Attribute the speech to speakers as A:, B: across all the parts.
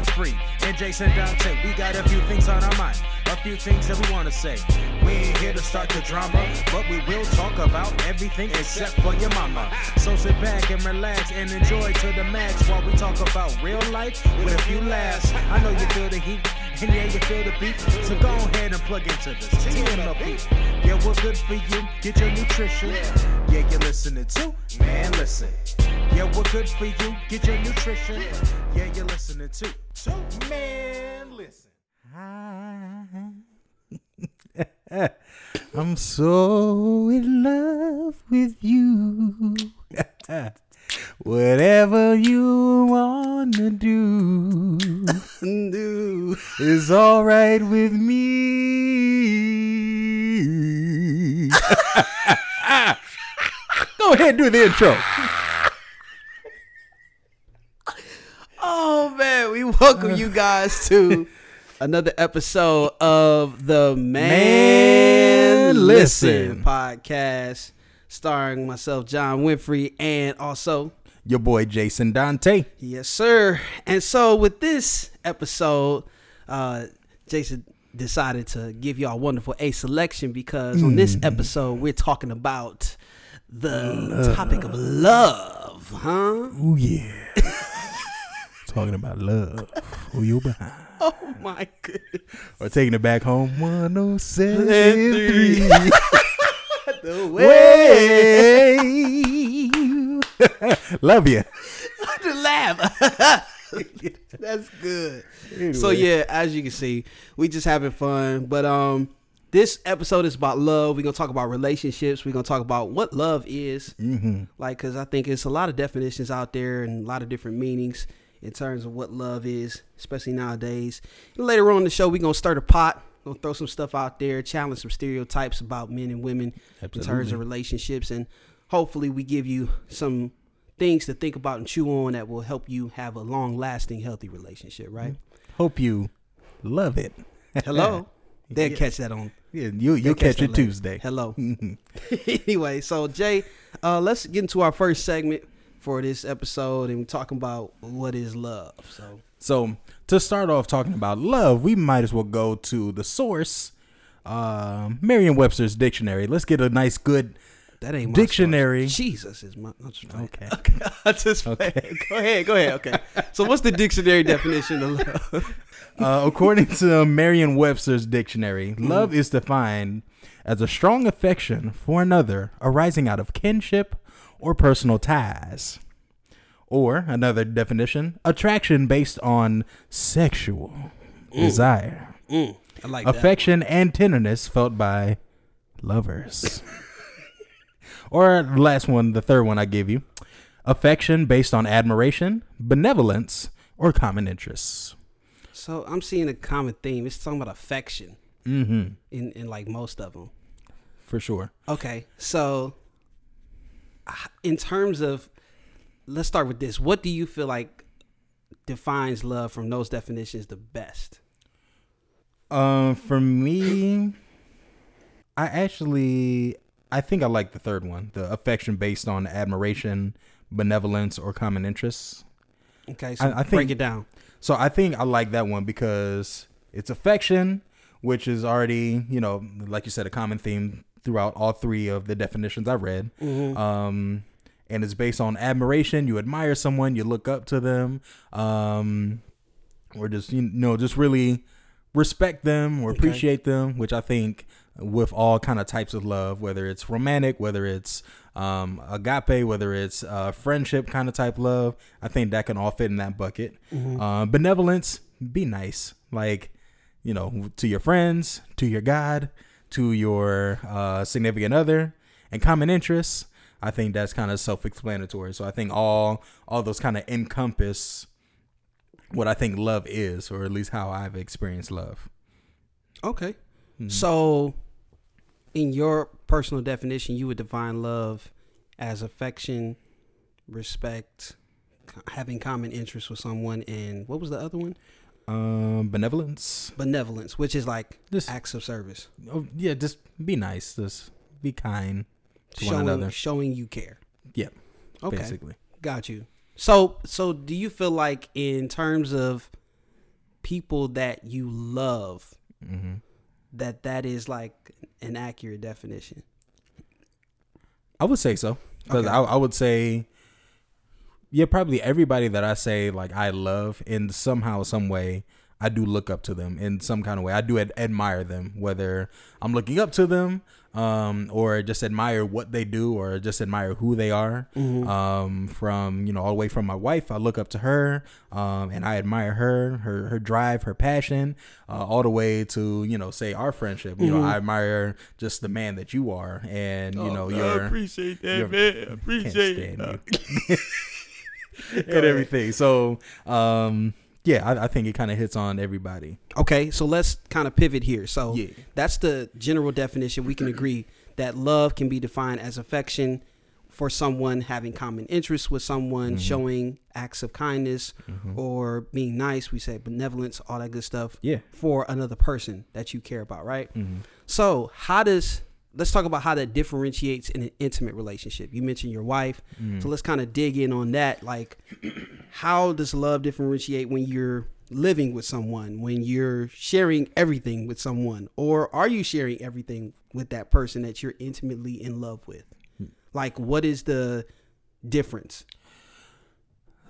A: Winfrey and Jason Dante. We got a few things on our mind, a few things that we wanna say. We ain't here to start the drama, but we will talk about everything except for your mama. So sit back and relax and enjoy to the max while we talk about real life with a few laughs. I know you feel the heat. And yeah, you feel the beat. So go ahead and plug into this TMLP. Yeah, we're good for you. Get your nutrition. Yeah, you're listening to Man Listen. Yeah, we're good for you. Get your nutrition. Yeah, you're listening to to Man Listen.
B: I'm so in love with you. Whatever you wanna do
C: Do.
B: is alright with me. Go ahead, do the intro.
C: Oh man, we welcome you guys to another episode of the Man,
B: Man
C: Listen.
B: Listen.
C: podcast, starring myself, John Winfrey, and also
B: Your boy Jason Dante.
C: yes, sir. And so with this episode, uh, Jason decided to give y'all a wonderful A selection because on this episode we're talking about the topic of love, huh?
B: Oh yeah. Talking about love. Who you behind?
C: Oh my goodness.
B: Or taking it back home. 107
C: three. The
B: Way. Love you.
C: to laugh. That's good. So yeah, as you can see, we just having fun. But um, this episode is about love. We're gonna talk about relationships. We're gonna talk about what love is.
B: Mm-hmm.
C: Like, cause I think it's a lot of definitions out there and a lot of different meanings in terms of what love is, especially nowadays. And later on in the show, we're gonna start a pot. Gonna throw some stuff out there, challenge some stereotypes about men and women in terms of relationships, and hopefully we give you some things to think about and chew on that will help you have a long lasting, healthy relationship, right?
B: Hope you love it.
C: Hello. They'll
B: Yes.
C: catch that on
B: Yeah, you, you'll
C: They'll
B: catch, it
C: later.
B: Tuesday.
C: Hello. Anyway, so Jay, uh, let's get into our first segment for this episode, and we're talking about what is love. So,
B: So to start off talking about love, we might as well go to the source, um, Merriam-Webster's dictionary. Let's get a nice, good.
C: that ain't my
B: Dictionary.
C: source. Jesus is my. I'm just playing.
B: Okay.
C: I just
B: Okay.
C: playing. Go ahead. Go ahead. Okay. So, what's the dictionary definition of love?
B: Uh, according to Merriam-Webster's dictionary, love is defined as a strong affection for another arising out of kinship or personal ties. Or another definition, attraction based on sexual desire,
C: Mm, I like that.
B: affection, and tenderness felt by lovers. or the last one, the third one I give you, affection based on admiration, benevolence, or common interests.
C: So, I'm seeing a common theme. It's talking about affection
B: Mm-hmm.
C: in in like most of them.
B: For sure.
C: Okay, so in terms of, let's start with this. What do you feel like defines love from those definitions the best?
B: Um, for me, I actually I think I like the third one, the affection based on admiration, benevolence, or common interests.
C: Okay, so
B: I- I think-
C: break it down.
B: So I think I like that one because it's affection, which is already you know like you said a common theme throughout all three of the definitions I read.
C: Mhm.
B: Um, and it's based on admiration. You admire someone, you look up to them, um, or just you know just really respect them or
C: Okay.
B: appreciate them. Which I think with all kind of types of love, whether it's romantic, whether it's um, agape, whether it's uh, friendship kind of type love, I think that can all fit in that bucket.
C: Mm-hmm.
B: Uh, benevolence, be nice, like you know, to your friends, to your God, to your uh, significant other, and common interests. I think that's kind of self-explanatory. So I think all all those kind of encompass what I think love is, or at least how I've experienced love.
C: Okay,
B: Mhm.
C: so in your personal definition, you would define love as affection, respect, having common interests with someone, and what was the other one?
B: Um, benevolence.
C: Benevolence, which is like
B: Just
C: acts of service,
B: oh, yeah, just be nice, just be kind to one another.
C: showing you care.
B: Yeah,
C: Okay.
B: basically.
C: Got you. So, so do you feel like in terms of people that you love
B: mm-hmm.
C: that that is like an accurate definition.
B: I would say so because
C: Okay.
B: I, I would say, yeah, probably everybody that I say like I love in somehow, some way, I do look up to them in some kind of way. I do ad- admire them, whether I'm looking up to them, um, or just admire what they do, or just admire who they are. Um, from you know all the way from my wife, I look up to her, um, and I admire her, her her drive, her passion, uh, all the way to you know say our friendship. You know, I admire just the man that you are, and you know your I
D: appreciate that,
B: your-
D: man.
B: can't
D: Appreciate it.
B: stand you. and everything. So, um, yeah, I, I think it kind of hits on everybody.
C: Okay, so let's kind of pivot here. So
B: Yeah.
C: that's the general definition. We can agree that love can be defined as affection for someone having common interests with someone, mm-hmm. showing acts of kindness mm-hmm. or being nice. We say benevolence, all that good stuff.
B: Yeah.
C: For another person that you care about, right? Mm-hmm. So how does let's talk about how that differentiates in an intimate relationship. You mentioned your wife, so mm. let's kind of dig in on that. Like, how does love differentiate when you're living with someone, when you're sharing everything with someone, or are you sharing everything with that person that you're intimately in love with? Hmm. Like, what is the difference?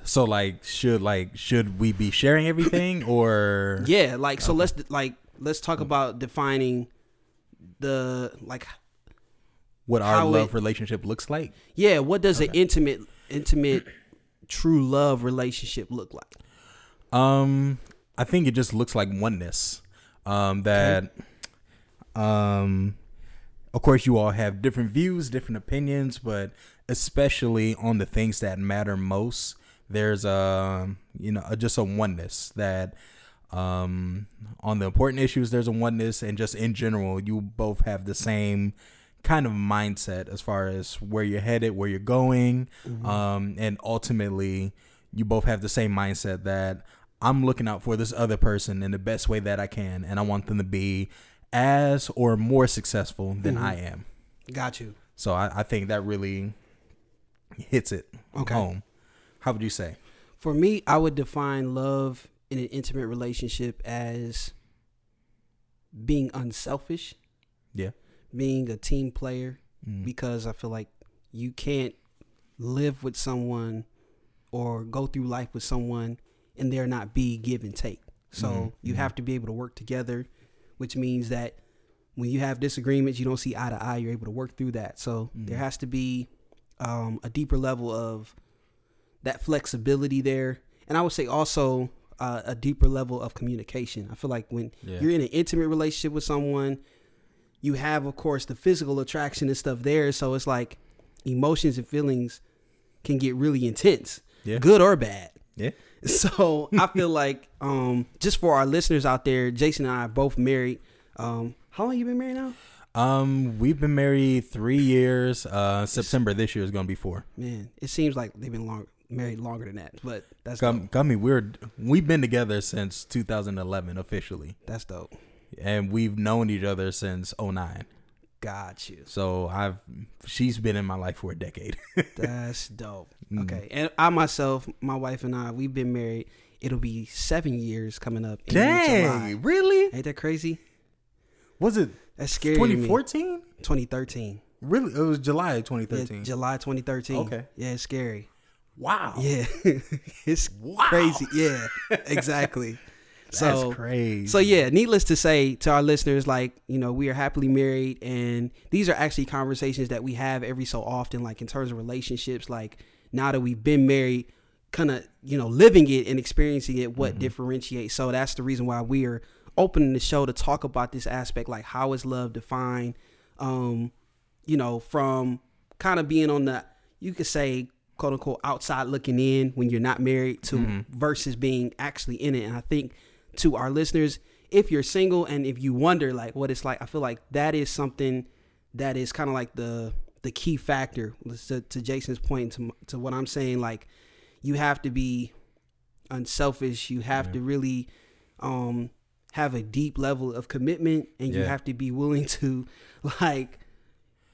B: So, like, should like should we be sharing everything or
C: Yeah, like so. Let's like let's talk hmm. about defining the like
B: what our love
C: it-
B: relationship looks like?
C: yeah. What does an intimate intimate true love relationship look like?
B: Um, I think it just looks like oneness. Um, that, um, of course, you all have different views, different opinions, but especially on the things that matter most, there's a you know a, just a oneness that. Um, on the important issues, there's a oneness, and just in general, you both have the same kind of mindset as far as where you're headed, where you're going, um, and ultimately, you both have the same mindset that I'm looking out for this other person in the best way that I can, and I want them to be as or more successful than I am.
C: Got you.
B: So I, I think that really hits it
C: Okay.
B: home. How would you say?
C: For me, I would define love in an intimate relationship as being unselfish,
B: Yeah.
C: being a team player,
B: Mm.
C: because I feel like you can't live with someone or go through life with someone and there not be give and take. So
B: Mhm,
C: you have to be able to work together, which means that when you have disagreements, you don't see eye to eye, you're able to work through that. So there has to be um, a deeper level of that flexibility there. And I would say also uh, a deeper level of communication. I feel like when
B: Yeah.
C: you're in an intimate relationship with someone, you have, of course, the physical attraction and stuff there. So it's like emotions and feelings can get really intense,
B: Yeah.
C: good or bad.
B: Yeah.
C: So I feel like um, just for our listeners out there, Jason and I are both married. Um, how long you been married now?
B: Um, we've been married three years. Uh, September this year is gonna be four.
C: Man, it seems like they've been long, married longer than that, but that's
B: Got,
C: dope.
B: got me. We're we've been together since 2011 officially,
C: That's dope.
B: and we've known each other since 09.
C: Got you.
B: So I've she's been in my life for a decade.
C: That's dope.
B: Mm.
C: Okay, and I myself, my wife and I, we've been married. It'll be seven years coming up. In July.
B: really?
C: Ain't that crazy?
B: Was it
C: That's scary.
B: 2014?
C: 2013.
B: Really? It was July of
C: Yeah,
B: 2013.
C: July 2013.
B: Okay.
C: Yeah, it's scary.
B: Wow.
C: Yeah, it's crazy. Yeah, exactly.
B: That's
C: so
B: crazy.
C: So yeah, needless to say to our listeners, like you know, we are happily married, and these are actually conversations that we have every so often, like in terms of relationships. Like now that we've been married, kind of you know living it and experiencing it, what differentiates. So that's the reason why we are opening the show to talk about this aspect, like how is love defined? Um, you know, from kind of being on the you could say quote unquote outside looking in when you're not married to versus being actually in it. And I think to our listeners, if you're single and if you wonder like what it's like, I feel like that is something that is kind of like the the key factor to, to Jason's point to to what I'm saying. Like you have to be unselfish. You have to really um have a deep level of commitment and you have to be willing to like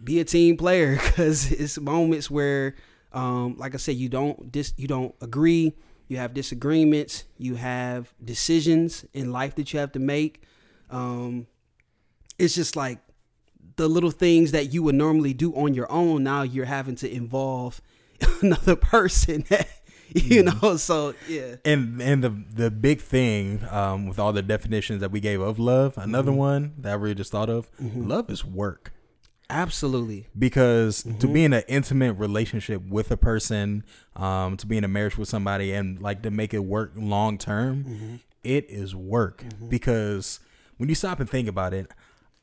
C: be a team player because it's moments where um like i said you don't dis you don't agree you have disagreements, you have decisions in life that you have to make. Um, it's just like the little things that you would normally do on your own. Now you're having to involve another person. you know, so yeah.
B: And and the the big thing um, with all the definitions that we gave of love, another
C: Mm-hmm.
B: one that I really just thought of, love is work.
C: Absolutely.
B: because
C: Mm-hmm.
B: to be in an intimate relationship with a person, um, to be in a marriage with somebody, and like to make it work long term,
C: Mm-hmm.
B: it is work. Because when you stop and think about it,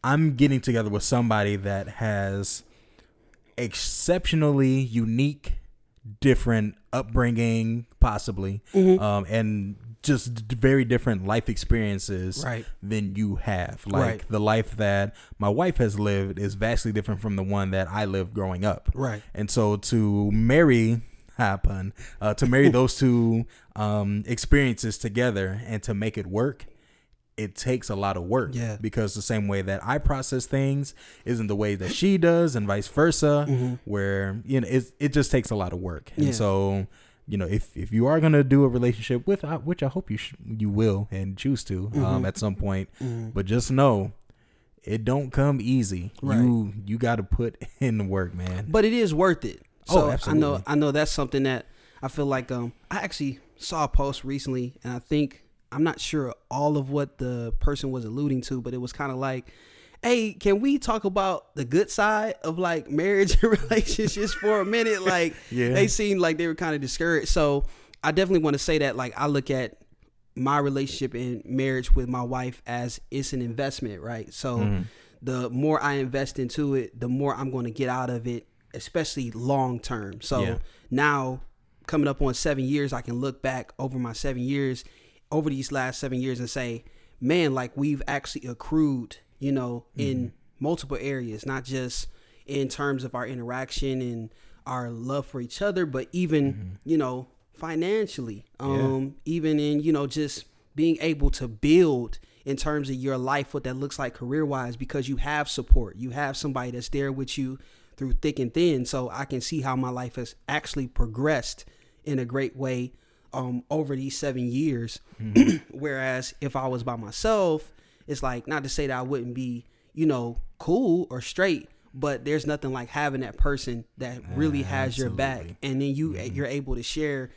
B: I'm getting together with somebody that has exceptionally unique, different upbringing, possibly,
C: Mm-hmm.
B: um, and just very different life experiences
C: Right.
B: than you have. Like
C: Right.
B: the life that my wife has lived is vastly different from the one that I lived growing up.
C: Right.
B: And so to marry, ha pun, uh, to marry those two um, experiences together and to make it work, it takes a lot of work.
C: Yeah.
B: Because the same way that I process things isn't the way that she does, and vice versa. Where you know it it just takes a lot of work. And
C: Mm-hmm. Yeah.
B: so you know if if you are gonna do a relationship with which I hope you sh- you will and choose to
C: Mm-hmm.
B: um, at some point, but just know. It don't come easy. Right. You you got to put in the work, man.
C: but it is worth it.
B: Oh,
C: So I know. I know that's something that I feel like um I actually saw a post recently and I think I'm not sure all of what the person was alluding to, but it was kind of like, hey, can we talk about the good side of like marriage and relationships for a minute? Like
B: Yeah.
C: they seemed like they were kind of discouraged. So I definitely want to say that like I look at my relationship and marriage with my wife as it's an investment, right? So
B: Mm-hmm.
C: the more I invest into it, the more I'm going to get out of it, especially long term. So
B: Yeah.
C: now coming up on 7 years, I can look back over my 7 years over these last 7 years and say, man, like we've actually accrued, you know, in multiple areas, not just in terms of our interaction and our love for each other, but even, you know, financially, um, even in, you know, just being able to build in terms of your life, what that looks like career wise, because you have support. You have somebody that's there with you through thick and thin. So I can see how my life has actually progressed in a great way um, over these seven years. Whereas if I was by myself, it's like not to say that I wouldn't be, you know, cool or straight, but there's nothing like having that person that really has your back, and then you mm-hmm. you're able to share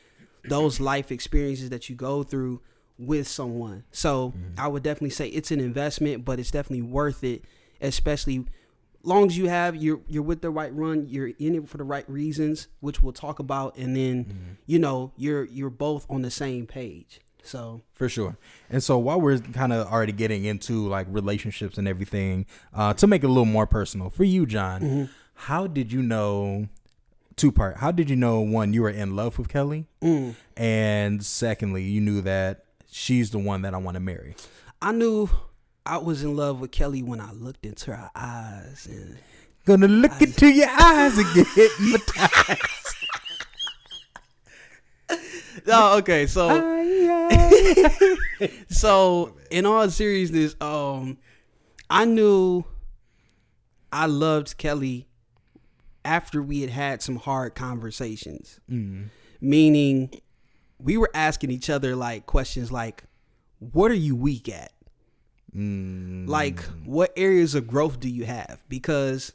C: those life experiences that you go through with someone. So mm-hmm. I would definitely say it's an investment, but it's definitely worth it, especially long as you have you're you're with the right run, you're in it for the right reasons, which we'll talk about, and then mm-hmm. you know you're you're both on the same page. So
B: For sure. And so while we're kind of already getting into like relationships and everything, uh, to make it a little more personal for you, John, how did you know? Two part. How did you know one you were in love with Kelly, and secondly, you knew that she's the one that I want to marry.
C: I knew I was in love with Kelly when I looked into her eyes and
B: Gonna look into your eyes and
C: Oh, okay. So so in all seriousness, um I knew I loved Kelly after we had had some hard conversations. Meaning we were asking each other like questions like what are you weak at? Like what areas of growth do you have? Because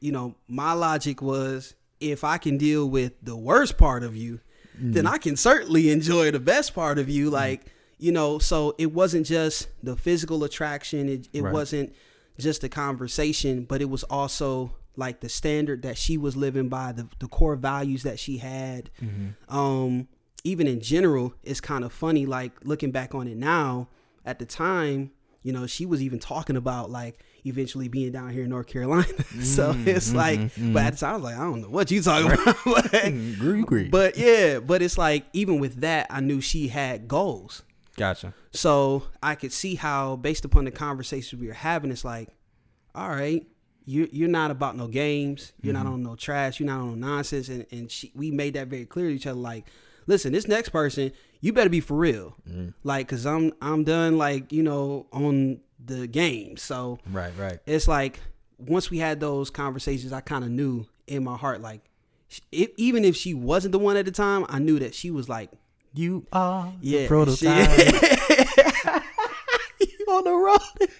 C: you know, my logic was if I can deal with the worst part of you, then mm. I can certainly enjoy the best part of you. Mm. Like, you know, so it wasn't just the physical attraction, it, it
B: Right.
C: wasn't just the conversation, but it was also like the standard that she was living by, the, the core values that she had. Mm-hmm. Um, even in general, it's kind of funny, like looking back on it now, at the time, you know, she was even talking about like eventually being down here in North Carolina. so mm, mm, it's mm, like, but at the time, I was like, I don't know what you talking about. but,
B: Agree, agree.
C: but yeah, but it's like, even with that, I knew she had goals.
B: Gotcha.
C: So I could see how, based upon the conversations we were having, it's like, all right, you you're not about no games. You're not mm-hmm. on no trash. You're not on no nonsense. And and she, we made that very clear to each other. Like, listen, this next person, you better be for real. Mm-hmm. Like, cause I'm I'm done. Like, you know, on the game. So
B: Right, right.
C: it's like once we had those conversations, I kind of knew in my heart, like, if, even if she wasn't the one at the time, I knew that she was like
B: You are
C: Yeah,
B: the prototype.
C: you on the road.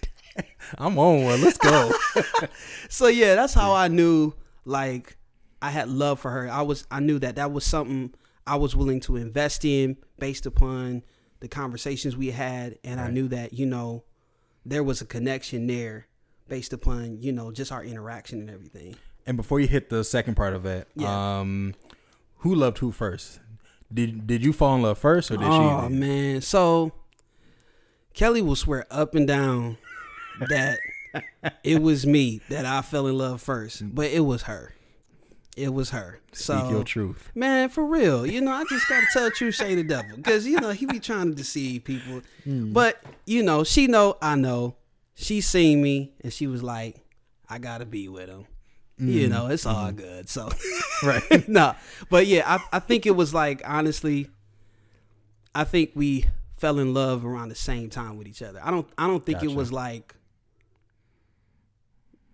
B: I'm on one. Let's go.
C: so yeah, that's how I knew like I had love for her. I was I knew that that was something I was willing to invest in based upon the conversations we had, and I knew that you know there was a connection there based upon you know just our interaction and everything.
B: and before you hit the second part of it,
C: Yeah.
B: um, who loved who first? Did Did you fall in love first, or did
C: oh
B: she?
C: Oh man, so Kelly will swear up and down that it was me that I fell in love first, but it was her. It was her.
B: Speak your truth.
C: Man, for real. You know, I just gotta tell the truth, say the devil. Because, you know, he be trying to deceive people.
B: Hmm.
C: But, you know, she know, I know. She seen me and she was like, I gotta be with him. You know, it's all good. So
B: Hmm. Right.
C: no. But yeah, I, I think it was like honestly, I think we fell in love around the same time with each other. I don't I don't think it was like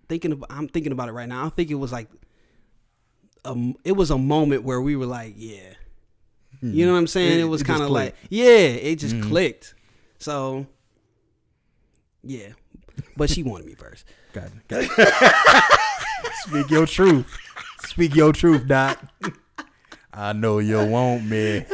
C: thinking about I'm thinking about it right now. I think it was like a, it was a moment where we were like, yeah. You know what I'm saying?
B: It-
C: It, was kind of like, yeah, it just clicked. So, yeah. But she wanted me first.
B: Got it. Got it. Speak your truth. Speak your truth, Doc. I know you want me.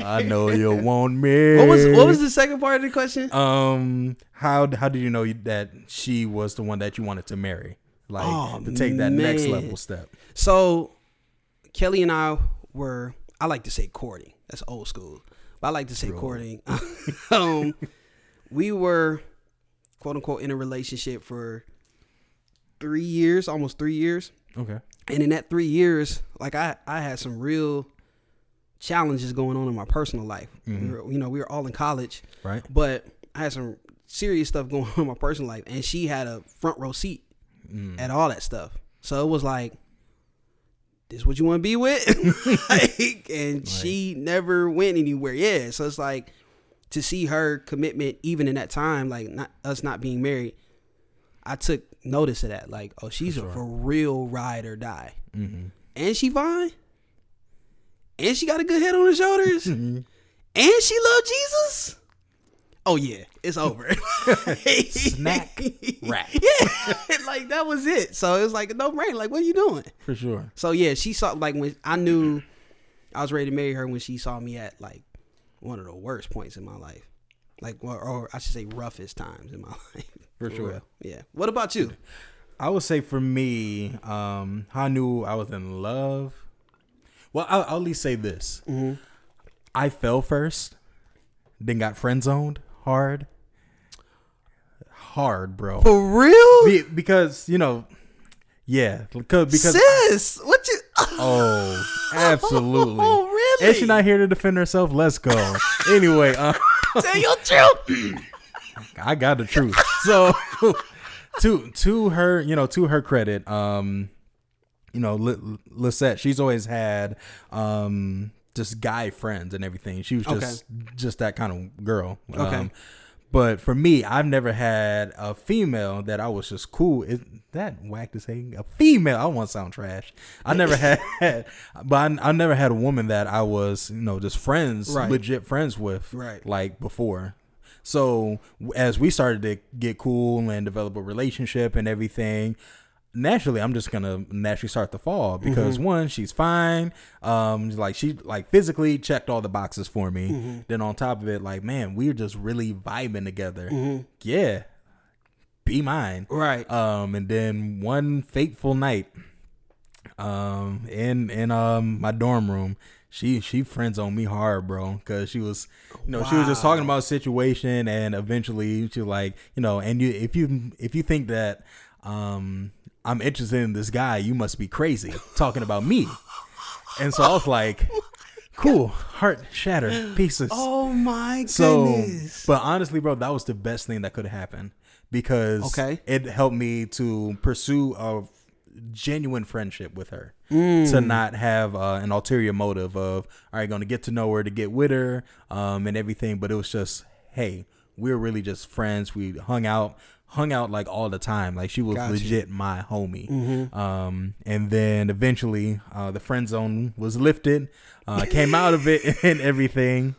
B: I know you want me.
C: What was what was the second part of the question?
B: um how how did you know that she was the one that you wanted to marry? Like
C: Oh,
B: to take that next level step.
C: So Kelly and I were I like to say courting. That's old school. But I like to say courting. um we were quote unquote in a relationship for three years, almost three years.
B: Okay.
C: And in that three years, like I, I had some real challenges going on in my personal life. We were, you know, we were all in college,
B: Right.
C: but I had some serious stuff going on in my personal life, and she had a front row seat at all that stuff. So it was like, this what you want to be with, like, and she never went anywhere. Yeah, so it's like to see her commitment, even in that time, like not us not being married. I took notice of that. Like, oh, she's a for real ride or die,
B: Mm-hmm.
C: and she fine, and she got a good head on her shoulders,
B: Mm-hmm.
C: and she love Jesus. Oh yeah, it's over.
B: Snack wrap.
C: Yeah, like that was it. So it was like no brainer. Like, what are you doing?
B: For sure.
C: So yeah, she saw like when I knew I was ready to marry her when she saw me at like one of the worst points in my life, like or, or I should say roughest times in my life.
B: For sure.
C: real. Yeah. What about you?
B: I would say for me, um, how I knew I was in love. Well, I'll, I'll at least say this:
C: Mm-hmm.
B: I fell first, then got friend zoned hard, hard, bro.
C: For real,
B: Be- because you know, yeah, because because
C: sis, what you?
B: oh, absolutely.
C: Oh, really?
B: And she's not here to defend herself. Let's go. anyway, uh,
C: Tell your truth.
B: I got the truth. So to to her, you know, to her credit, um, you know, L- Lisette, she's always had um just guy friends and everything. She was just just that kind of girl.
C: Okay.
B: Um, but for me, I've never had a female that I was just cool. Is that whack to say? A female? I want to sound trash. I never had, but I, I never had a woman that I was, you know, just friends,
C: Right.
B: legit friends with,
C: Right.
B: like before. So as we started to get cool and develop a relationship and everything, naturally I'm just gonna naturally start to fall because one, she's fine. Um, like she like physically checked all the boxes for me. Then on top of it, like man, we're just really vibing together. Yeah, be mine.
C: Right.
B: Um, and then one fateful night, um, in in um my dorm room, she she friends on me hard, bro, because she was, you know, she was just talking about a situation, and eventually she like, you know, and you if you if you think that um I'm interested in this guy, you must be crazy talking about me. And so I was like, cool, heart shatter, pieces.
C: Oh my
B: So,
C: goodness.
B: but honestly, bro, that was the best thing that could have happened because
C: Okay.
B: it helped me to pursue a genuine friendship with her.
C: Mm.
B: To not have uh, an ulterior motive of, all right, going to get to know her, to get with her, um, and everything. But it was just, hey, we we're really just friends. We hung out hung out like all the time. Like she was
C: Got you.
B: legit my homie.
C: Mm-hmm.
B: Um, and then eventually, uh, the friend zone was lifted, uh, came out of it and everything.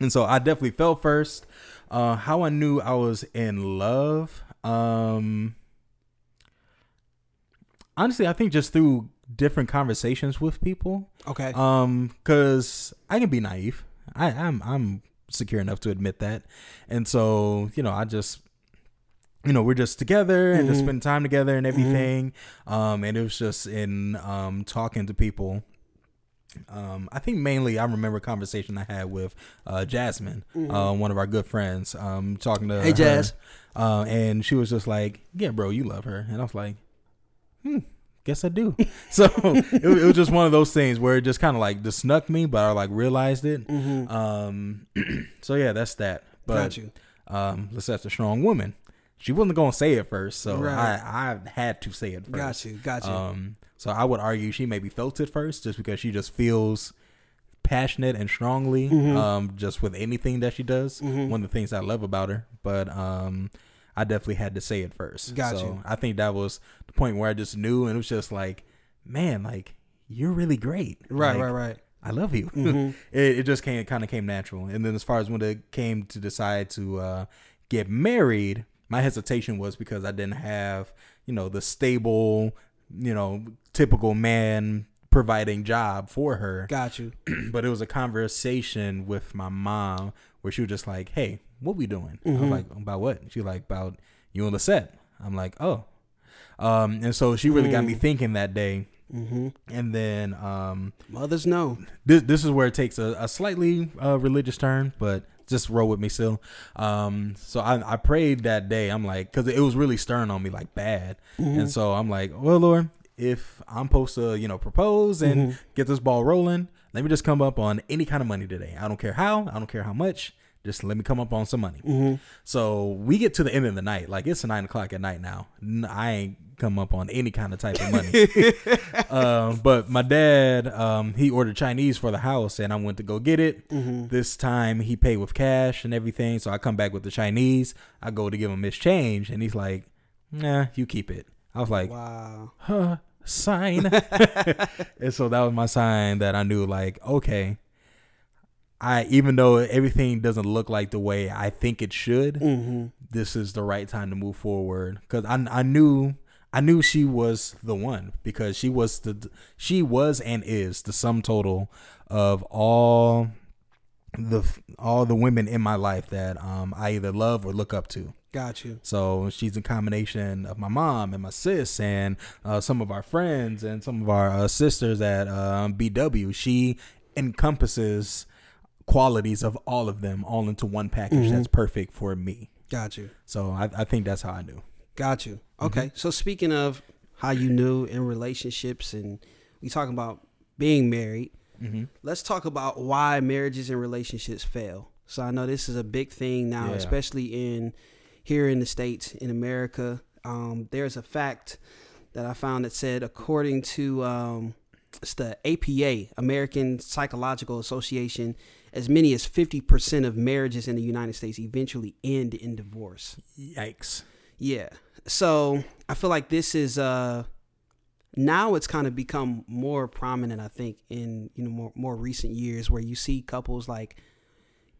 B: And so I definitely fell first. Uh, how I knew I was in love. Um, honestly, I think just through different conversations with people.
C: Okay.
B: Um, cause I can be naive. I, I'm I'm secure enough to admit that, and so you know, I just, you know, we're just together and just
C: Mhm.
B: spend time together and everything. Um, and it was just in um talking to people. Um, I think mainly I remember a conversation I had with uh Jasmine, uh, one of our good friends. Um, talking to
C: Mm-hmm. Hey,
B: her,
C: Jazz.
B: uh, and she was just like, "Yeah, bro, you love her," and I was like, "Hmm." Guess I do. So it, was- it was just one of those things where it just kind of like just snuck me, but I like realized it.
C: Mm-hmm.
B: Um, so yeah, that's that. But
C: Got you.
B: um, Lisette's a strong woman. She wasn't gonna say it first, so
C: Right.
B: I I had to say it first.
C: Got you. Got you.
B: Um, so I would argue she maybe felt it first, just because she just feels passionate and strongly,
C: Mhm.
B: um, just with anything that she does.
C: Mhm.
B: One of the things I love about her, but um, I definitely had to say it first.
C: Got
B: so
C: you.
B: I think that was the point where I just knew, and it was just like, man, like you're really great.
C: right.
B: Like,
C: right. Right.
B: I love you.
C: Mhm.
B: it, it just came kind of came natural. And then as far as when it came to decide to uh, get married, my hesitation was because I didn't have you know the stable, you know, typical man providing job for her.
C: Got you.
B: but it was a conversation with my mom where she was just like, "Hey, what we doing?" I was
C: Mhm.
B: like, "About what?" She like, "About you and Lisette." I'm like, "Oh." Um, and so she really got me
C: Mm.
B: thinking that day.
C: Mm-hmm.
B: And then um,
C: Mothers know.
B: this this is where it takes a, a slightly uh, religious turn, but just roll with me still. Um, so I, I prayed that day. I'm like, because it was really stern on me, like bad.
C: Mm-hmm.
B: And so I'm like, well, Lord, if I'm supposed to, you know, propose and
C: Mhm.
B: get this ball rolling, let me just come up on any kind of money today. I don't care how, I don't care how much. Just let me come up on some money.
C: Mm-hmm.
B: So we get to the end of the night. Like it's nine o'clock at night now. I ain't come up on any kind of type of money. um, but my dad, um, he ordered Chinese for the house, and I went to go get it.
C: Mm-hmm.
B: This time he paid with cash and everything. So I come back with the Chinese. I go to give him his change, and he's like, "Nah, you keep it." I was like,
C: Wow.
B: "Huh." Sign, and so that was my sign that I knew, like, okay, I even though everything doesn't look like the way I think it should,
C: Mm-hmm.
B: this is the right time to move forward because I, I knew I knew she was the one because she was the she was and is the sum total of all the all the women in my life that um I either love or look up to.
C: Got you.
B: So she's a combination of my mom and my sis and uh, some of our friends and some of our uh, sisters at um, BW. She encompasses qualities of all of them all into one package
C: Mhm.
B: that's perfect for me.
C: Got you.
B: So I, I think that's how I knew.
C: Got you. Okay. So speaking of how you knew in relationships and we talking about being married,
B: Mm-hmm.
C: let's talk about why marriages and relationships fail. So I know this is a big thing now,
B: Yeah.
C: especially in here in the states in America. Um, there's a fact that I found that said, according to um, it's the APA, American Psychological Association, as many as 50% of marriages in the United States eventually end in divorce.
B: Yikes.
C: Yeah. So I feel like this is uh now it's kind of become more prominent, I think, in you know more more recent years where you see couples like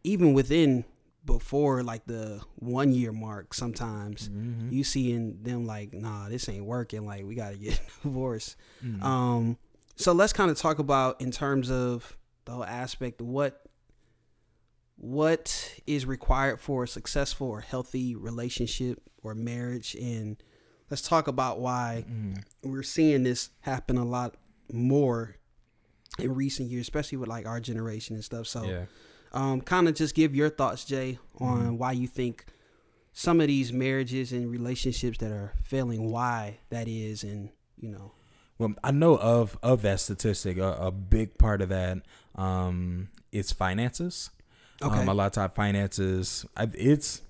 C: even within before like the one year mark sometimes
B: Mm-hmm.
C: you seeing them like nah this ain't working like we gotta get divorced
B: Mm-hmm.
C: um so let's kind of talk about in terms of the whole aspect of what what is required for a successful or healthy relationship or marriage and let's talk about why
B: Mm-hmm.
C: we're seeing this happen a lot more in recent years especially with like our generation and stuff so
B: yeah.
C: um kind of just give your thoughts jay on
B: Mhm.
C: why you think some of these marriages and relationships that are failing why that is and you know
B: Well, I know of of that statistic. A, a big part of that um, is finances.
C: Okay
B: Um, a lot of time finances. I, it's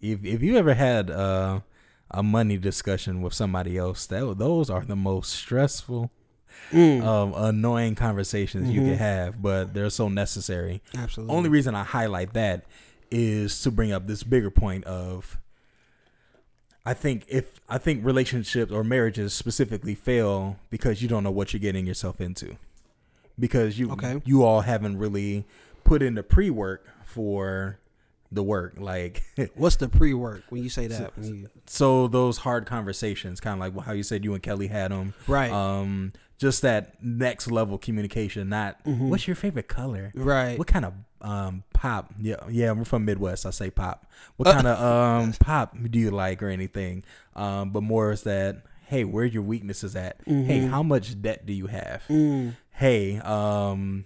B: if if you ever had uh, a money discussion with somebody else, that those are the most stressful,
C: Mm,
B: um, annoying conversations you
C: Mhm.
B: can have, but they're so necessary.
C: absolutely
B: Only reason I highlight that is to bring up this bigger point of I think if I think relationships or marriages specifically fail because you don't know what you're getting yourself into. Because you
C: Okay.
B: you all haven't really put in the pre work for the work. Like
C: What's the pre work when you say that? When you-
B: so those hard conversations, kind of like how you said you and Kelly had them.
C: right.
B: Um just that next level communication, not
C: Mhm.
B: what's your favorite color?
C: right.
B: What kind of um pop? Yeah, yeah, we're from Midwest. I say pop. What
C: Uh,
B: kind of um pop do you like or anything? Um, but more is that hey, where your weaknesses at? Hey,
C: Mhm.
B: how much debt do you have?
C: Mm,
B: Hey, um,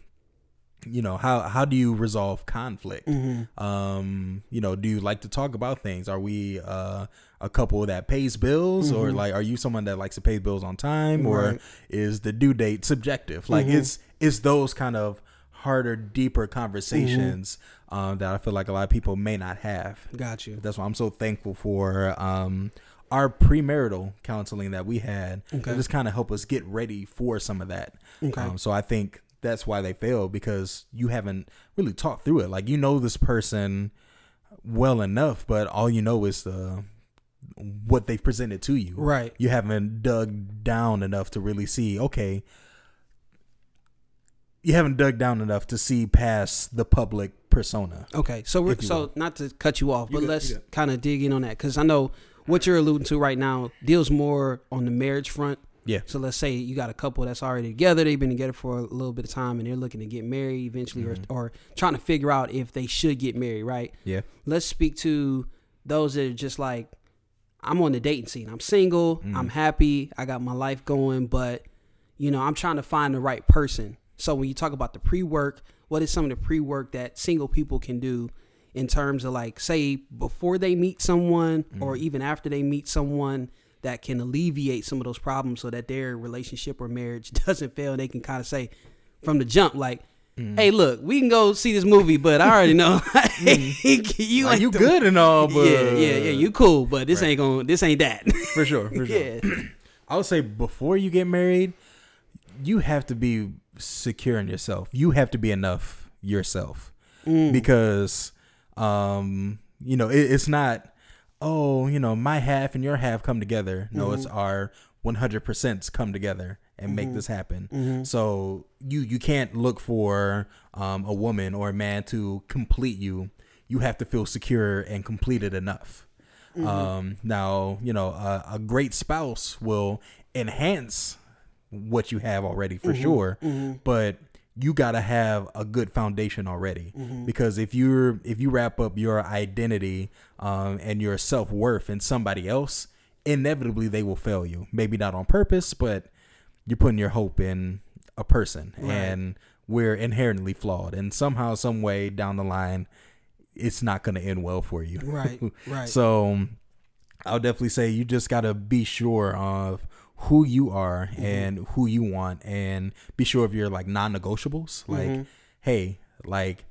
B: you know how how do you resolve conflict?
C: mhm.
B: Um, you know, do you like to talk about things? Are we uh a couple that pays bills, or
C: Mhm.
B: like are you someone that likes to pay bills on time, or is the due date subjective? Like
C: Mhm.
B: it's it's those kind of harder, deeper conversations
C: Mm-hmm.
B: um, that I feel like a lot of people may not have.
C: Got you.
B: That's why I'm so thankful for um, our premarital counseling that we had.
C: Okay.
B: Just kind of help us get ready for some of that.
C: Okay.
B: Um, so I think that's why they fail because you haven't really talked through it. Like you know this person well enough, but all you know is the what they've presented to you.
C: Right.
B: You haven't dug down enough to really see. Okay. You haven't dug down enough to see past the public persona.
C: Okay, so we're so
B: will.
C: not to cut you off, but let's kind of dig in on that because I know what you're alluding to right now deals more on the marriage front.
B: Yeah.
C: So let's say you got a couple that's already together, they've been together for a little bit of time, and they're looking to get married eventually,
B: Mhm.
C: or or trying to figure out if they should get married. Right.
B: Yeah.
C: Let's speak to those that are just like, I'm on the dating scene. I'm single.
B: Mhm.
C: I'm happy. I got my life going, but you know, I'm trying to find the right person. So when you talk about the pre-work, what is some of the pre-work that single people can do in terms of like say before they meet someone or even after they meet someone that can alleviate some of those problems so that their relationship or marriage doesn't fail and they can kind of say from the jump like hey look we can go see this movie but i already know you
B: Like, you
C: the-
B: good and all, but
C: yeah yeah yeah you cool but this
B: Right.
C: ain't going this ain't that
B: for sure, for sure.
C: yeah
B: I would say before you get married, you have to be secure in yourself. You have to be enough yourself
C: Mm.
B: because, um, you know, it, it's not. Oh, you know, my half and your half come together. No, it's our one hundred percent come together and make this happen.
C: Mm-hmm.
B: So you you can't look for um, a woman or a man to complete you. You have to feel secure and completed enough. Um, now, you know, a, a great spouse will enhance what you have already for sure, but you got to have a good foundation already. Because if you're if you wrap up your identity um, and your self-worth in somebody else inevitably they will fail you. Maybe not on purpose but you're putting your hope in a person.
C: Right.
B: and we're inherently flawed. And somehow some way down the line it's not going to end well for you.
C: Right right.
B: So I'll definitely say you just got to be sure of who you are
C: Mm-hmm.
B: and who you want and be sure of your like non-negotiables. Like,
C: Mm-hmm.
B: hey, like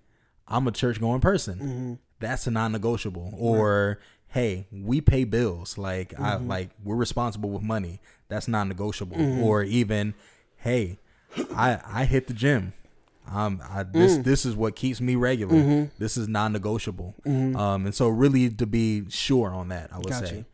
B: I'm a church going person.
C: Mm-hmm.
B: That's a non-negotiable. Or hey, we pay bills. Like I
C: Mm-hmm.
B: like we're responsible with money. That's non-negotiable. Or even hey, I I hit the gym. Um, I, this
C: Mm.
B: this is what keeps me regular.
C: Mm-hmm.
B: This is non-negotiable. Um, and so really to be sure on that, I would
C: Got
B: say,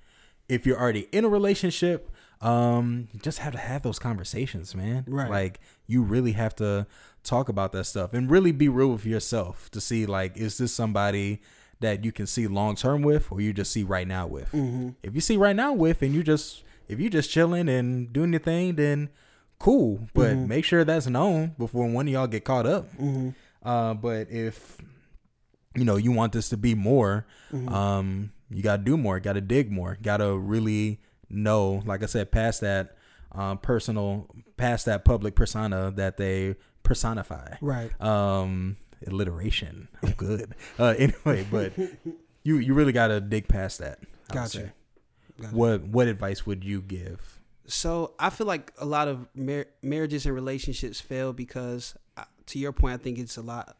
B: if you're already in a relationship, um, you just have to have those conversations, man.
C: Right.
B: Like you really have to talk about that stuff and really be real with yourself to see like, is this somebody that you can see long term with, or you just see right now with?
C: Mm-hmm.
B: If you see right now with, and you just if you just chilling and doing your thing, then cool. But
C: Mm-hmm.
B: make sure that's known before one of y'all get caught up.
C: Mm-hmm.
B: Uh, but if you know you want this to be more,
C: Mm-hmm.
B: um, you gotta do more, gotta dig more, gotta really know, like I said, past that um, personal, past that public persona that they personify.
C: right
B: Um, alliteration, I'm good. Uh, anyway, but you you really gotta dig past that. I
C: Gotcha. Gotcha.
B: What what advice would you give?
C: So I feel like a lot of mar- marriages and relationships fail because, uh, to your point, I think it's a lot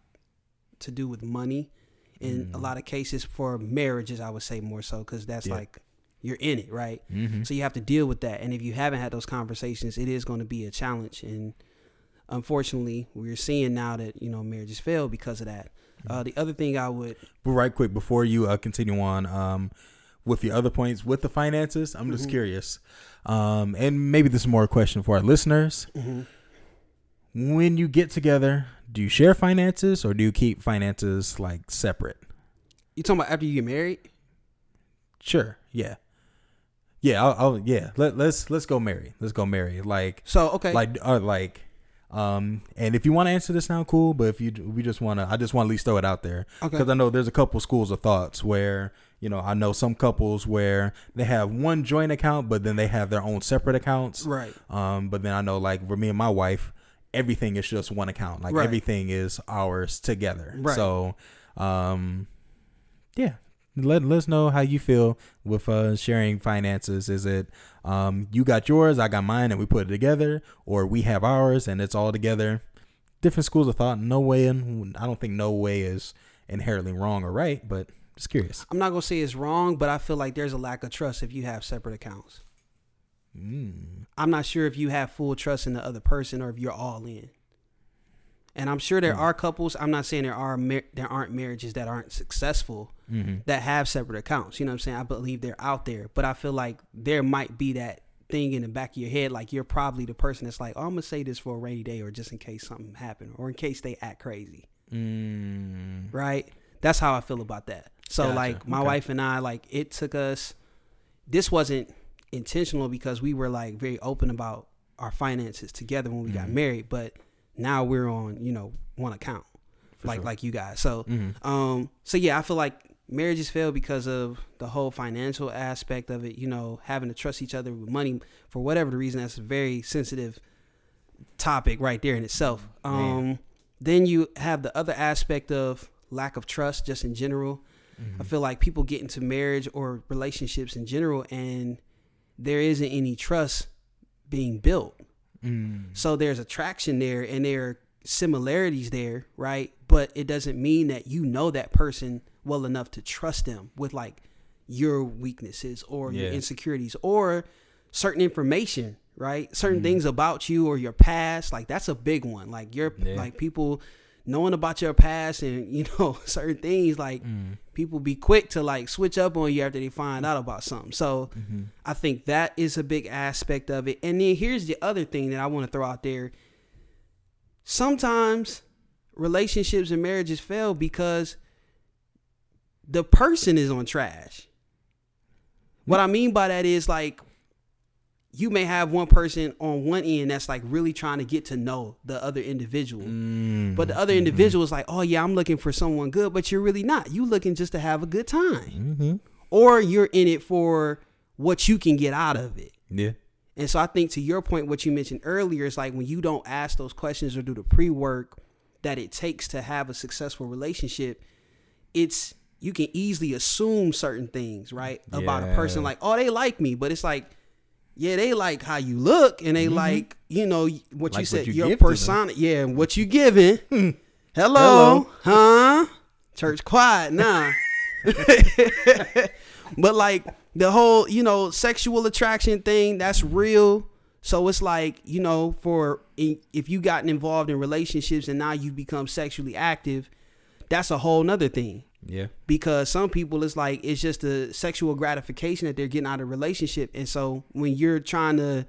C: to do with money. In a lot of cases, for marriages, I would say more so because that's
B: Yeah.
C: like you're in it, right?
B: Mm-hmm.
C: So you have to deal with that. And if you haven't had those conversations, it is going to be a challenge. And unfortunately, we're seeing now that you know marriages fail because of that. Uh, the other thing I would
B: But right quick before you uh, continue on, um, with your other points with the finances, I'm just curious. Um, and maybe this is more a question for our listeners. When you get together, do you share finances or do you keep finances like separate?
C: You talking about after you get married?
B: Sure. Yeah. Yeah. I'll, I'll yeah. Let, let's let's go marry. Let's go marry. Like
C: So okay,
B: like uh, like um and if you want to answer this now cool but if you we just want to i just want to at least throw it out there
C: Okay.
B: because i know there's a couple schools of thoughts where you know i know some couples where they have one joint account but then they have their own separate accounts
C: right.
B: um but then i know like for me and my wife everything is just one account like
C: Right.
B: everything is ours together
C: Right.
B: so um yeah let, let us know how you feel with uh, sharing finances is it um, you got yours i got mine and we put it together or we have ours and it's all together different schools of thought no way in, i don't think no way is inherently wrong or right but just curious
C: I'm not gonna say it's wrong, but I feel like there's a lack of trust if you have separate accounts.
B: mm.
C: I'm not sure if you have full trust in the other person or if you're all in. And I'm sure there
B: Hmm.
C: are couples. I'm not saying there are mar- there aren't marriages that aren't successful
B: hmm
C: that have separate accounts. You know what I'm saying? I believe they're out there, but I feel like there might be that thing in the back of your head, like you're probably the person that's like, oh, I'm gonna say this for a rainy day or just in case something happened or in case they act crazy,
B: mm.
C: right? That's how I feel about that. So
B: Gotcha.
C: like my
B: Okay.
C: wife and I, like it took us. This wasn't intentional because we were like very open about our finances together when we got
B: Mhm.
C: married, but now we're on you know one account,
B: For
C: like
B: sure.
C: like you guys. So
B: Mhm.
C: um, so yeah, I feel like marriages fail because of the whole financial aspect of it. You know, having to trust each other with money for whatever the reason. That's a very sensitive topic right there in itself. Um, then you have the other aspect of lack of trust, just in general. I feel like people get into marriage or relationships in general, and there isn't any trust being built.
B: Mm.
C: So there's attraction there and there are similarities there, right? But it doesn't mean that you know that person well enough to trust them with like your weaknesses or your insecurities or certain information, right? Certain
B: Mhm.
C: things about you or your past, like that's a big one. Like your
B: Yeah.
C: like people knowing about your past and you know certain things like
B: Mm.
C: people be quick to like switch up on you after they find out about something. So
B: Mhm.
C: I think that is a big aspect of it. And then here's the other thing that I want to throw out there. Sometimes relationships and marriages fail because the person is on trash. What I mean by that is like you may have one person on one end that's like really trying to get to know the other individual.
B: Mm.
C: But the other
B: Mhm.
C: individual is like, oh yeah, I'm looking for someone good, but you're really not. You looking just to have a good time.
B: Mhm.
C: Or you're in it for what you can get out of it.
B: Yeah.
C: And so I think to your point, what you mentioned earlier is like when you don't ask those questions or do the pre work that it takes to have a successful relationship, it's you can easily assume certain things, right? About a person like, oh, they like me, but it's like, yeah, they like how you look and they like, you know, what you
B: Mm-hmm. What
C: said,
B: you
C: your
B: give to them.
C: persona. Yeah, and what you giving. Hello,
B: Hello.
C: huh? Church quiet nah. but like the whole, you know, sexual attraction thing, that's real. So it's like, you know, for if you gotten involved in relationships and now you've become sexually active, that's a whole nother thing.
B: Yeah.
C: Because some people it's like it's just a sexual gratification that they're getting out of a relationship. And so when you're trying to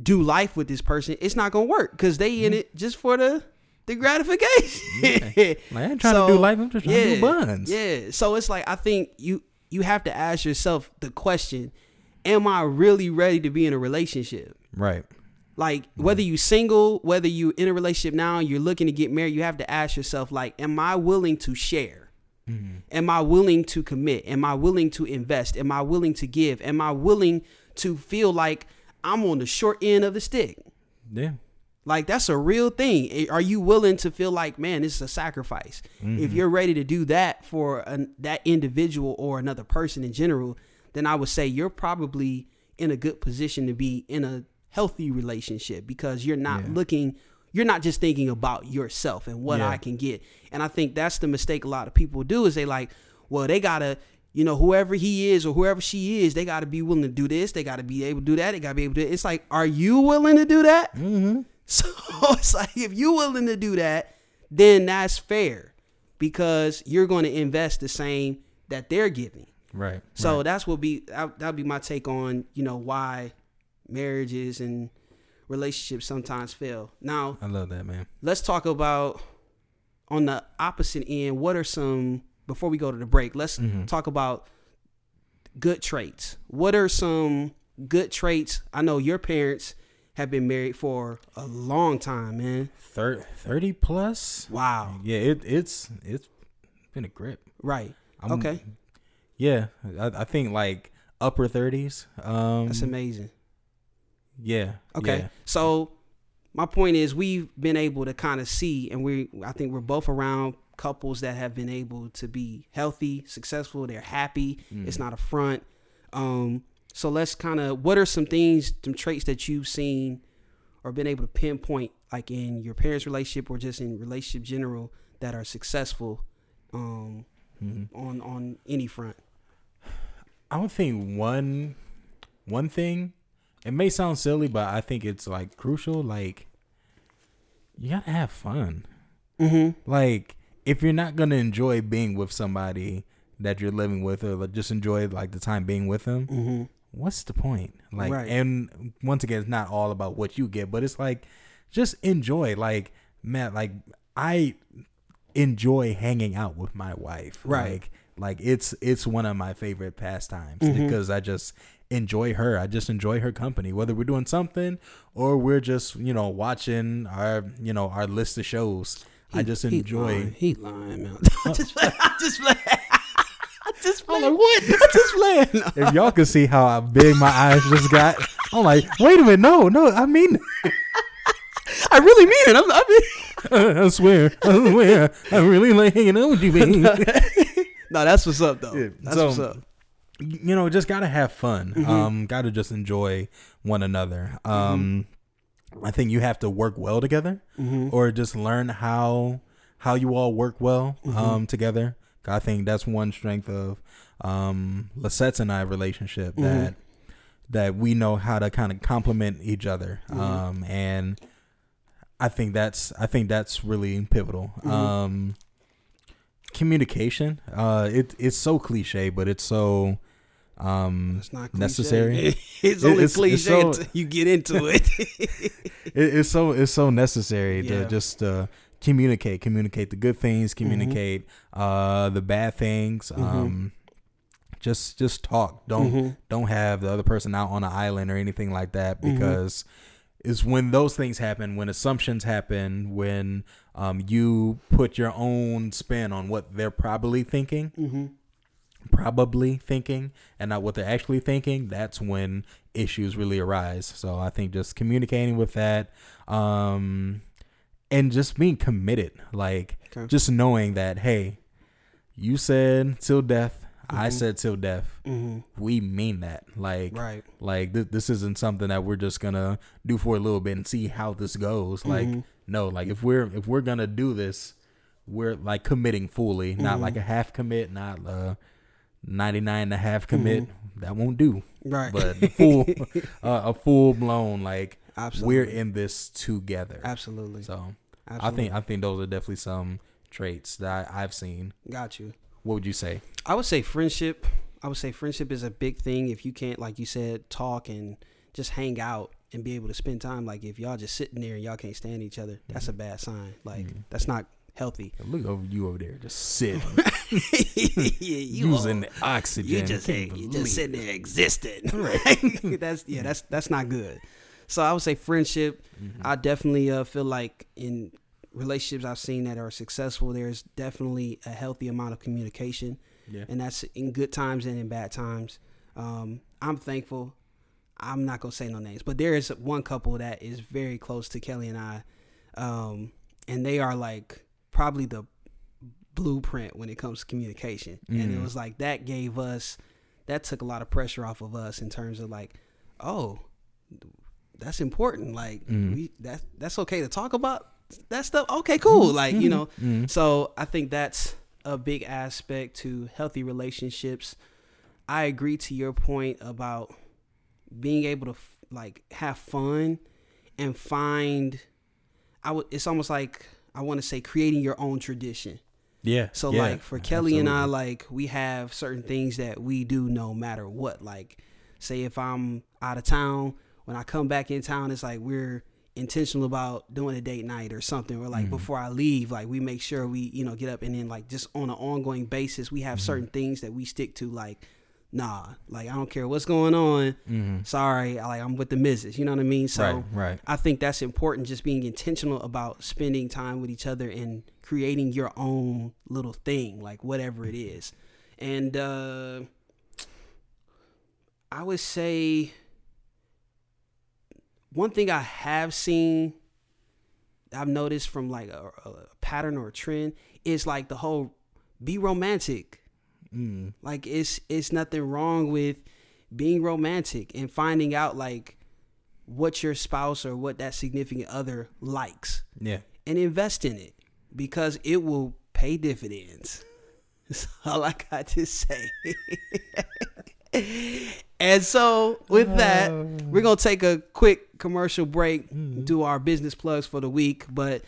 C: do life with this person, it's not gonna work because they in mm-hmm. it just for the the gratification.
B: Like, I ain't trying to do life. I'm just trying to do buns.
C: Yeah. So it's like I think you you have to ask yourself the question, am I really ready to be in a relationship?
B: Right.
C: Like whether you single, whether you in a relationship now, you're looking to get married, you have to ask yourself like, am I willing to share?
B: Mm-hmm.
C: Am I willing to commit? Am I willing to invest? Am I willing to give? Am I willing to feel like I'm on the short end of the stick?
B: Yeah.
C: Like that's a real thing. Are you willing to feel like, man, this is a sacrifice? If you're ready to do that for an, that individual or another person in general, then I would say you're probably in a good position to be in a healthy relationship because you're not
B: Yeah.
C: looking, you're not just thinking about yourself and what
B: Yeah.
C: I can get. And I think that's the mistake a lot of people do is they like, well, they gotta. You know, whoever he is or whoever she is, they got to be willing to do this. They got to be able to do that. They got to be able to. It's like, are you willing to do that?
B: Mm-hmm.
C: So it's like if you're willing to do that, then that's fair because you're going to invest the same that they're giving.
B: Right.
C: So
B: right.
C: that's what be that that'd be my take on you know why marriages and relationships sometimes fail. Now
B: I love that, man.
C: let's talk about on the opposite end. What are some before we go to the break? Let's
B: Mhm.
C: talk about good traits. What are some good traits? I know your parents have been married for a long time, man.
B: Thir- 30 plus?
C: Wow.
B: Yeah, it, it's it's been a grip.
C: Right.
B: I'm-
C: Okay.
B: Yeah, I, I think like upper 30s. Um,
C: That's amazing.
B: Yeah.
C: Okay.
B: yeah.
C: So my point is we've been able to kind of see and we I think we're both around couples that have been able to be healthy, successful, they're happy. It's not a front. Um so let's kind of what are some things, some traits that you've seen or been able to pinpoint like in your parents' relationship or just in relationship general that are successful um
B: Mhm.
C: on on any front.
B: I would think one one thing. It may sound silly, but I think it's like crucial. Like you gotta have fun.
C: Mhm.
B: Like if you're not gonna enjoy being with somebody that you're living with, or like, just enjoy like the time being with them,
C: Mhm.
B: what's the point? Like,
C: Right.
B: and once again, it's not all about what you get, but it's like just enjoy. Like, man, like I enjoy hanging out with my wife.
C: Right.
B: Like, like it's it's one of my favorite pastimes
C: Mhm.
B: because I just enjoy her. I just enjoy her company, whether we're doing something or we're just you know watching our you know our list of shows. I
C: He-
B: just
C: he
B: enjoy.
C: lying. He lying, man. I just. I just playing. I just play.
B: like, what?
C: I just play.
B: if y'all could see how big my eyes just got, I'm like, wait a minute, no, no, I mean,
C: I really mean it. I'm, I mean,
B: I swear, I swear, I really like hanging out with you, baby.
C: no, that's what's up though.
B: Yeah,
C: That's
B: so-
C: what's up.
B: You know, just gotta have fun.
C: Mm-hmm.
B: Um, gotta just enjoy one another. Um, I think you have to work well together,
C: Mm-hmm.
B: or just learn how how you all work well
C: Mm-hmm.
B: um together. I think that's one strength of um Lisette's and I relationship
C: Mm-hmm.
B: that that we know how to kind of complement each other.
C: Mm-hmm.
B: Um, and I think that's I think that's really pivotal.
C: Mm-hmm.
B: Um, communication. Uh, it it's so cliche, but it's so um
C: It's not cliche.
B: necessary.
C: It's
B: It-
C: only
B: it's-
C: cliche
B: it's so-
C: until you get into it.
B: it, it's so it's so necessary
C: Yeah.
B: to just uh, communicate, communicate the good things, communicate uh, the bad things. Um, just just talk. Don't
C: Mhm.
B: don't have the other person out on an island or anything like that because it's when those things happen, when assumptions happen, when um, you put your own spin on what they're probably thinking
C: Mm-hmm.
B: Probably thinking and not what they're actually thinking, that's when issues really arise. So I think just communicating with that, um, and just being committed, like
C: Okay.
B: just knowing that, hey, you said till death, I said till death.
C: Mm-hmm.
B: We mean that, like,
C: Right.
B: like th- this isn't something that we're just gonna do for a little bit and see how this goes. Like,
C: Mhm.
B: no, like if we're if we're gonna do this, we're like committing fully, not
C: Mm-hmm.
B: like a half commit, not uh 99 and a half commit. That won't do.
C: Mm-hmm. Right.
B: But full uh, a full blown like
C: Absolutely.
B: we're in this together.
C: Absolutely.
B: So I think I think those are definitely some traits that I, I've seen.
C: Got you.
B: What would you say?
C: I would say friendship. I would say friendship is a big thing. If you can't, like you said, talk and just hang out and be able to spend time. Like if y'all just sitting there and y'all can't stand each other, that's
B: Mm-hmm.
C: a bad sign. Like that's not healthy.
B: Look over you over there, just sitting,
C: yeah, you
B: using
C: all-
B: oxygen.
C: you just
B: Can't
C: you just sitting there existing. Right. that's yeah. That's that's not good. So I would say friendship.
B: Mm-hmm.
C: I definitely uh, feel like in relationships I've seen that are successful, there's definitely a healthy amount of communication,
B: Yeah.
C: and that's in good times and in bad times. Um, I'm thankful. I'm not gonna say no names, but there is one couple that is very close to Kelly and I, um, and they are like probably the blueprint when it comes to communication. And it
B: Mm.
C: was like that gave us that took a lot of pressure off of us in terms of like, oh, that's important. Like
B: Mm.
C: we that that's okay to talk about that stuff. Okay, cool. Like you know,
B: Mhm.
C: so I think that's a big aspect to healthy relationships. I agree to your point about being able to f- like have fun and find. I would. It's almost like I want to say creating your own tradition.
B: Yeah.
C: So
B: yeah,
C: like for Kelly and I, like we have certain things that we do no matter what. Like say if I'm out of town, when I come back in town, it's like we're intentional about doing a date night or something. Or
B: Mm-hmm.
C: like before I leave, like we make sure we, you know, get up and then like just on an ongoing basis, we have
B: Mm-hmm.
C: certain things that we stick to like Nah, like I don't care what's going on. Sorry, I, like I'm with the missus. You know what I mean? So
B: Mm-hmm. Right, right.
C: I think that's important. Just being intentional about spending time with each other and creating your own little thing, like whatever it is. And uh, I would say one thing I have seen, I've noticed from like a, a pattern or a trend is like the whole be romantic.
B: Mm.
C: Like it's it's nothing wrong with being romantic and finding out like what your spouse or what that significant other likes
B: Yeah.
C: and invest in it because it will pay dividends. That's all I got to say. and so, with that, we're going to take a quick commercial break, do our business plugs for the week. But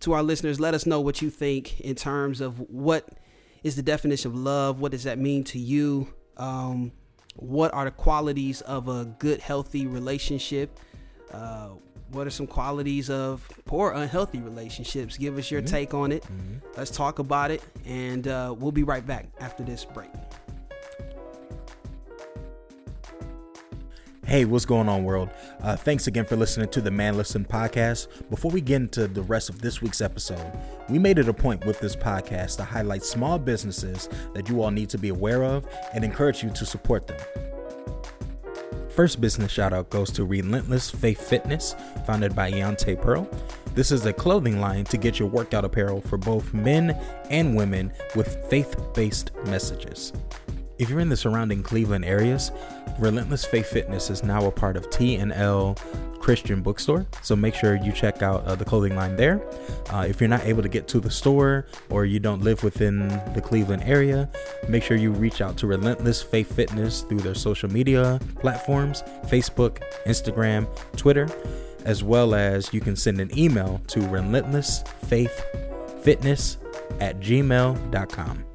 C: to our listeners, let us know what you think in terms of what is the definition of love? What does that mean to you? Um, what are the qualities of a good, healthy relationship? Uh, what are some qualities of poor, unhealthy relationships? Give us your take on it. Let's talk about it, and uh, we'll be right back after this break.
B: Hey, what's going on, world? Uh, thanks again for listening to the Man Listen podcast. Before we get into the rest of this week's episode, we made it a point with this podcast to highlight small businesses that you all need to be aware of and encourage you to support them. First business shout out goes to Relentless Faith Fitness, founded by Eonte Pearl. This is a clothing line to get your workout apparel for both men and women with faith based messages. If you're in the surrounding Cleveland areas, Relentless Faith Fitness is now a part of T&L Christian Bookstore, so make sure you check out uh, the clothing line there. Uh, if you're not able to get to the store or you don't live within the Cleveland area, make sure you reach out to Relentless Faith Fitness through their social media platforms Facebook, Instagram, Twitter, as well as you can send an email to relentlessfaithfitness at gmail.com.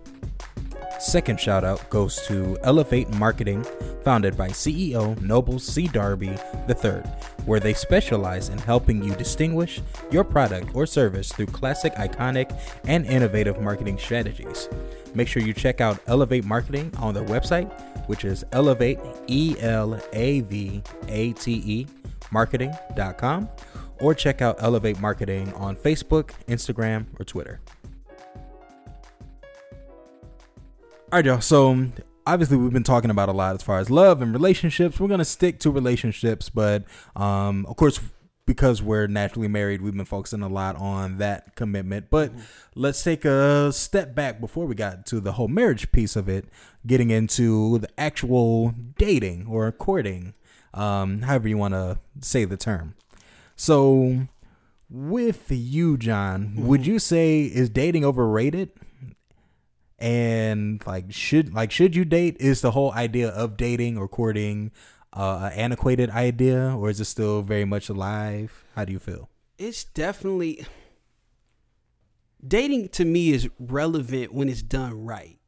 B: Second shout out goes to Elevate Marketing, founded by CEO Noble C. Darby III, where they specialize in helping you distinguish your product or service through classic, iconic, and innovative marketing strategies. Make sure you check out Elevate Marketing on their website, which is elevate, E L A V A T E, marketing.com, or check out Elevate Marketing on Facebook, Instagram, or Twitter. All right, y'all. So obviously we've been talking about a lot as far as love and relationships. We're gonna stick to relationships, but um, of course, because we're naturally married, we've been focusing a lot on that commitment. But let's take a step back before we got to the whole marriage piece of it, getting into the actual dating or courting, um, however you want to say the term. So, with you, John, would you say is dating overrated? And like should like should you date is the whole idea of dating or courting uh an antiquated idea or is it still very much alive how do you feel
C: It's definitely dating to me is relevant when it's done right.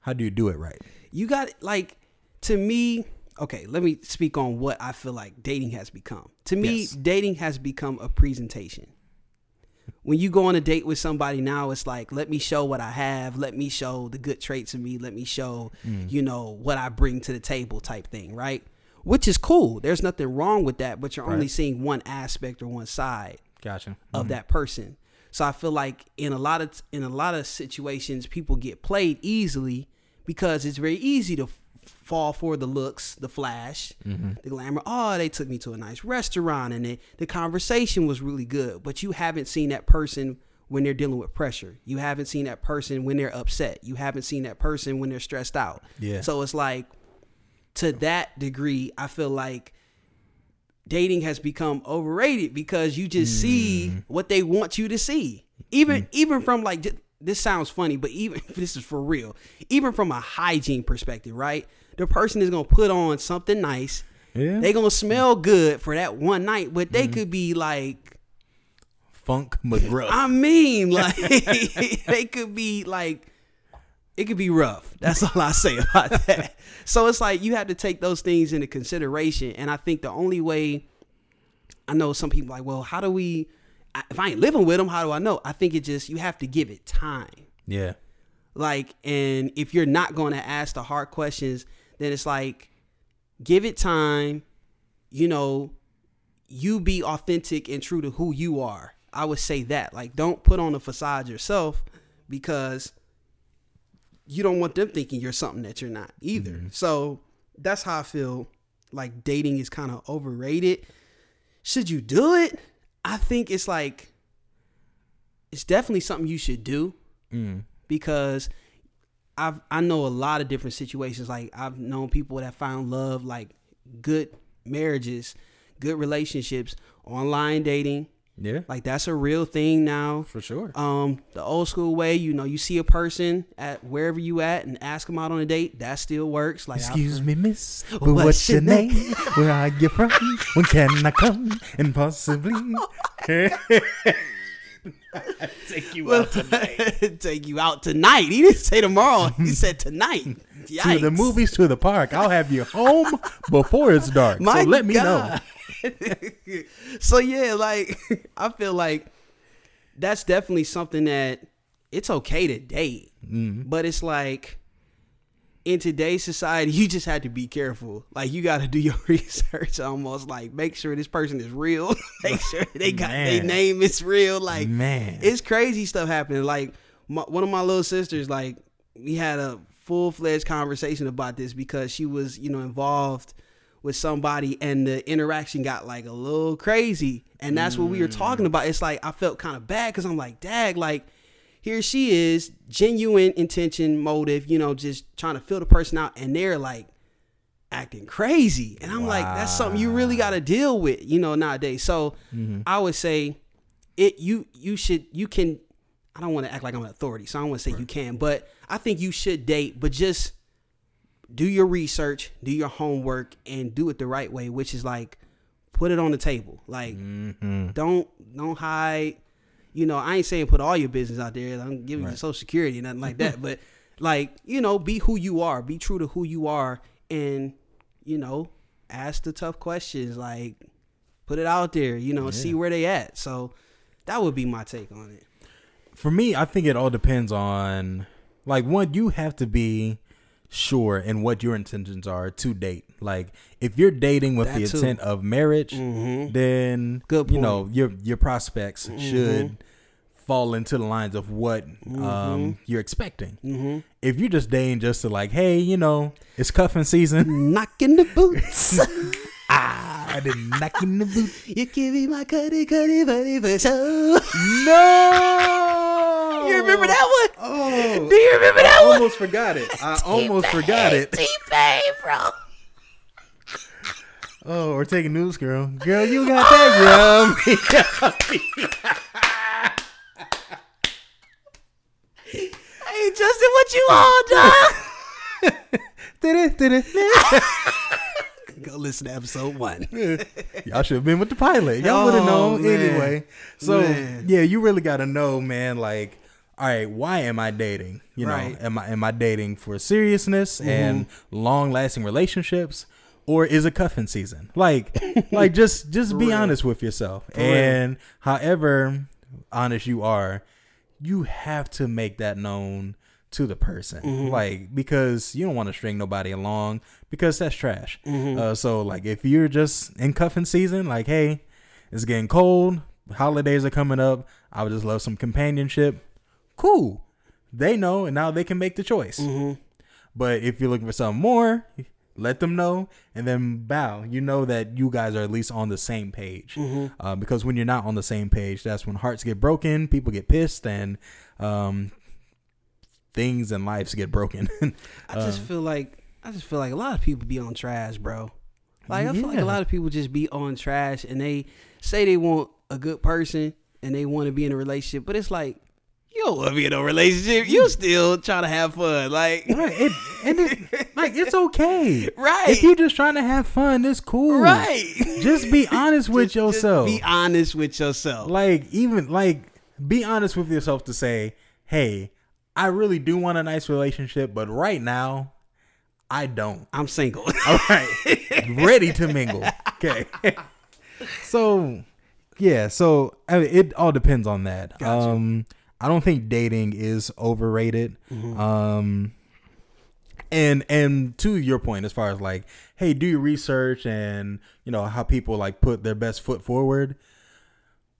B: how do you do it right
C: You got like to me, okay, let me speak on what I feel like dating has become. To me,
B: Yes.
C: dating has become a presentation. When you go on a date with somebody now, it's like, let me show what I have, let me show the good traits of me, let me show, mm. you know, what I bring to the table type thing, right? Which is cool. There's nothing wrong with that, but you're only seeing one aspect or one side
B: gotcha
C: of mm-hmm. that person. So I feel like in a lot of in a lot of situations, people get played easily because it's very easy to fall for the looks, the flash, mm-hmm. the glamour. Oh, they took me to a nice restaurant and it, the conversation was really good, but you haven't seen that person when they're dealing with pressure. You haven't seen that person when they're upset. You haven't seen that person when they're stressed out.
B: Yeah.
C: So it's like to that degree, I feel like dating has become overrated because you just see mm. what they want you to see. Even mm. even from like this sounds funny, but even this is for real. Even from a hygiene perspective, right? The person is gonna put on something nice.
B: Yeah.
C: They gonna smell good for that one night, but they mm-hmm. could be like
B: Funk McGruff.
C: I mean, like they could be like it could be rough. That's all I say about that. So it's like you have to take those things into consideration. And I think the only way I know some people like, well, how do we? If I ain't living with them, how do I know? I think it just you have to give it time.
B: yeah.
C: Like, and if you're not going to ask the hard questions, then it's like, give it time. You know, you be authentic and true to who you are. I would say that. Like, don't put on a facade yourself because you don't want them thinking you're something that you're not either. So that's how I feel like dating is kind of overrated. Should you do it? I think it's like, it's definitely something you should do
B: Mm.
C: because I've I know a lot of different situations. Like I've known people that found love, like good marriages, good relationships, online dating.
B: Yeah.
C: Like that's a real thing now.
B: For sure.
C: Um, the old school way, you know, you see a person at wherever you at and ask them out on a date. That still works. Like
B: Excuse
C: I've-
B: me, miss. But
C: What's
B: what's your
C: your name?
B: name? Where are you from? When can I come? And possibly take you out tonight.
C: take you out tonight. He didn't say tomorrow. He said tonight.
B: to the movies, to the park. I'll have you home before it's dark.
C: My
B: so let me know.
C: So yeah, like I feel like that's definitely something that it's okay to date,
B: Mm-hmm.
C: but it's like in today's society, you just have to be careful. Like you got to do your research, almost like make sure this person is real, make sure they got their name is real. Like
B: Man.
C: it's crazy stuff happening. Like my, one of my little sisters, like we had a full fledged conversation about this because she was, you know, involved with somebody and the interaction got like a little crazy. And that's what we were talking mm. about. It's like I felt kind of bad because I'm like, dag, like here she is, genuine intention, motive, you know, just trying to fill the person out, and they're like acting crazy. And I'm like, that's something you really got to deal with, you know, nowadays. So mm-hmm. I would say it you you should you can I don't want to act like I'm an authority, so I don't want to say you can, but I think you should date, but just do your research, do your homework, and do it the right way, which is like put it on the table. Like mm-hmm. don't don't hide. You know, I ain't saying put all your business out there. I'm giving you social security, nothing like that. but like, you know, be who you are. Be true to who you are and, you know, ask the tough questions. Like put it out there, you know, see where they at. So that would be my take on it.
B: For me, I think it all depends on like one, you have to be sure in what your intentions are to date. Like if you're dating with
C: That
B: the
C: too.
B: intent of marriage,
C: Mhm.
B: then
C: Good
B: you know your your prospects
C: Mm-hmm.
B: should fall into the lines of what um you're expecting.
C: Mm-hmm.
B: If you're just dating just to like, hey, you know, it's cuffing season.
C: Knocking the boots.
B: ah, I did knock in the boot.
C: you give me my cutty cutty buddy for sure.
B: No,
C: You remember that one?
B: Oh, oh.
C: Do you remember
B: I
C: that one?
B: almost forgot it. I almost forgot it.
C: T-Pain, bro.
B: Oh, we're taking news, girl. Girl, you got that, girl.
C: Hey, Justin, what you on, dog?
B: it?
C: Go listen to episode one.
B: Y'all should have been with the pilot. Y'all would have
C: Oh,
B: known
C: man.
B: anyway. So
C: Man.
B: yeah, you really got to know, man. Like, all right, why am I dating? You know,
C: Right. Mm-hmm.
B: am I am I dating for seriousness and long lasting relationships, or is it cuffing season? Like, like just just be
C: real.
B: honest with yourself.
C: real.
B: and however honest you are, you have to make that known to the person
C: Mm-hmm.
B: like because you don't want to string nobody along because that's trash
C: Mm-hmm.
B: uh, so like if you're just in cuffing season like hey it's getting cold holidays are coming up i would just love some companionship cool they know and now they can make the choice
C: Mm-hmm.
B: but if you're looking for something more let them know and then bow you know that you guys are at least on the same page
C: Mm-hmm.
B: uh, because when you're not on the same page that's when hearts get broken people get pissed and um, things and lives get broken
C: I just
B: Uh,
C: feel like I just feel like a lot of people be on trash, bro. Like I feel like a lot of people just be on trash and they say they want a good person and they want to be in a relationship, but it's like you don't want to be in a relationship. You still trying to have fun, like
B: Right. It, and it, like it's okay.
C: Right.
B: If you're just trying to have fun, it's cool.
C: right.
B: Just be honest with
C: Just- just
B: yourself.
C: Be honest with yourself.
B: like even like be honest with yourself to say, "Hey, I really do want a nice relationship, but right now, I don't."
C: I'm single.
B: All right. Ready to mingle. Okay. so, yeah, so I mean, it all depends on that.
C: Gotcha.
B: Um I don't think dating is overrated.
C: Mm-hmm.
B: Um and and to your point as far as like, hey, do your research and, you know, how people like put their best foot forward.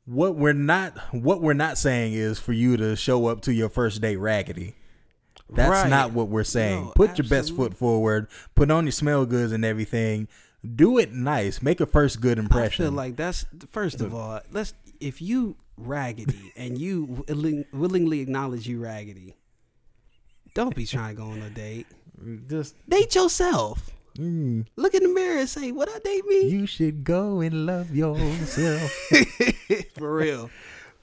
B: What we're not what we're not saying is for you to show up to your first date raggedy. That's
C: Right.
B: not what we're saying.
C: No,
B: put your best foot forward. Put on your smell goods and everything. Do it nice. Make a first good impression.
C: I feel like that's first of all. Let's if you raggedy and you willing, willingly acknowledge you raggedy, don't be trying to go on a date.
B: just
C: Date yourself.
B: mm,
C: Look in the mirror and say, "What I date me?"
B: you should go and love yourself.
C: For real.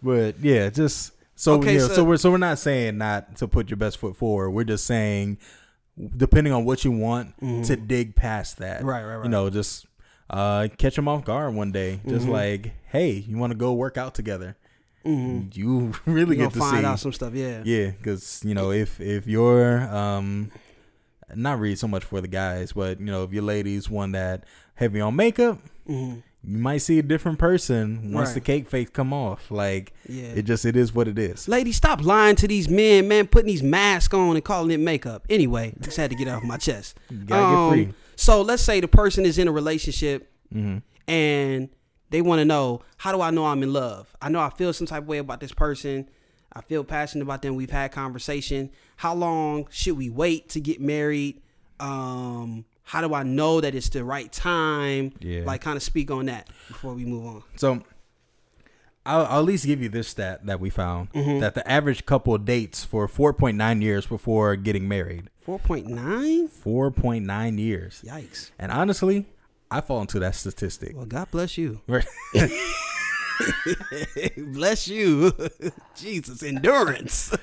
B: but yeah, just so
C: Okay,
B: yeah, so,
C: so-
B: we're so we're not saying not to put your best foot forward. We're just saying depending on what you want to dig past that.
C: Mm-hmm. Right, right, right.
B: You know, just uh catch them off guard one day. Just
C: Mm-hmm.
B: like, hey, you want to go work out together? You really
C: You
B: get
C: gonna find
B: see.
C: out some stuff. Yeah.
B: Yeah, because you know if if you're um not really so much for the guys, but you know if your lady's one that heavy on makeup,
C: Mhm.
B: you might see a different person once
C: Right.
B: the cake face come off. Like
C: Yeah.
B: it just it is what it is.
C: Lady, stop lying to these men, man, putting these masks on and calling it makeup. Anyway, just had to get it off my chest.
B: gotta get free.
C: So let's say the person is in a relationship
B: hmm
C: and they want to know, how do I know I'm in love? I know I feel some type of way about this person. I feel passionate about them. We've had conversation. How long should we wait to get married? Um, how do I know that it's the right time?
B: Yeah.
C: Like, kind of speak on that before we move on.
B: So I'll, I'll at least give you this stat that we found
C: Mm-hmm.
B: that the average couple dates for 4.9 years before getting married.
C: 4.9?
B: 4.9 years.
C: Yikes.
B: And honestly, I fall into that statistic.
C: Well, God bless you. Bless you. Jesus, endurance.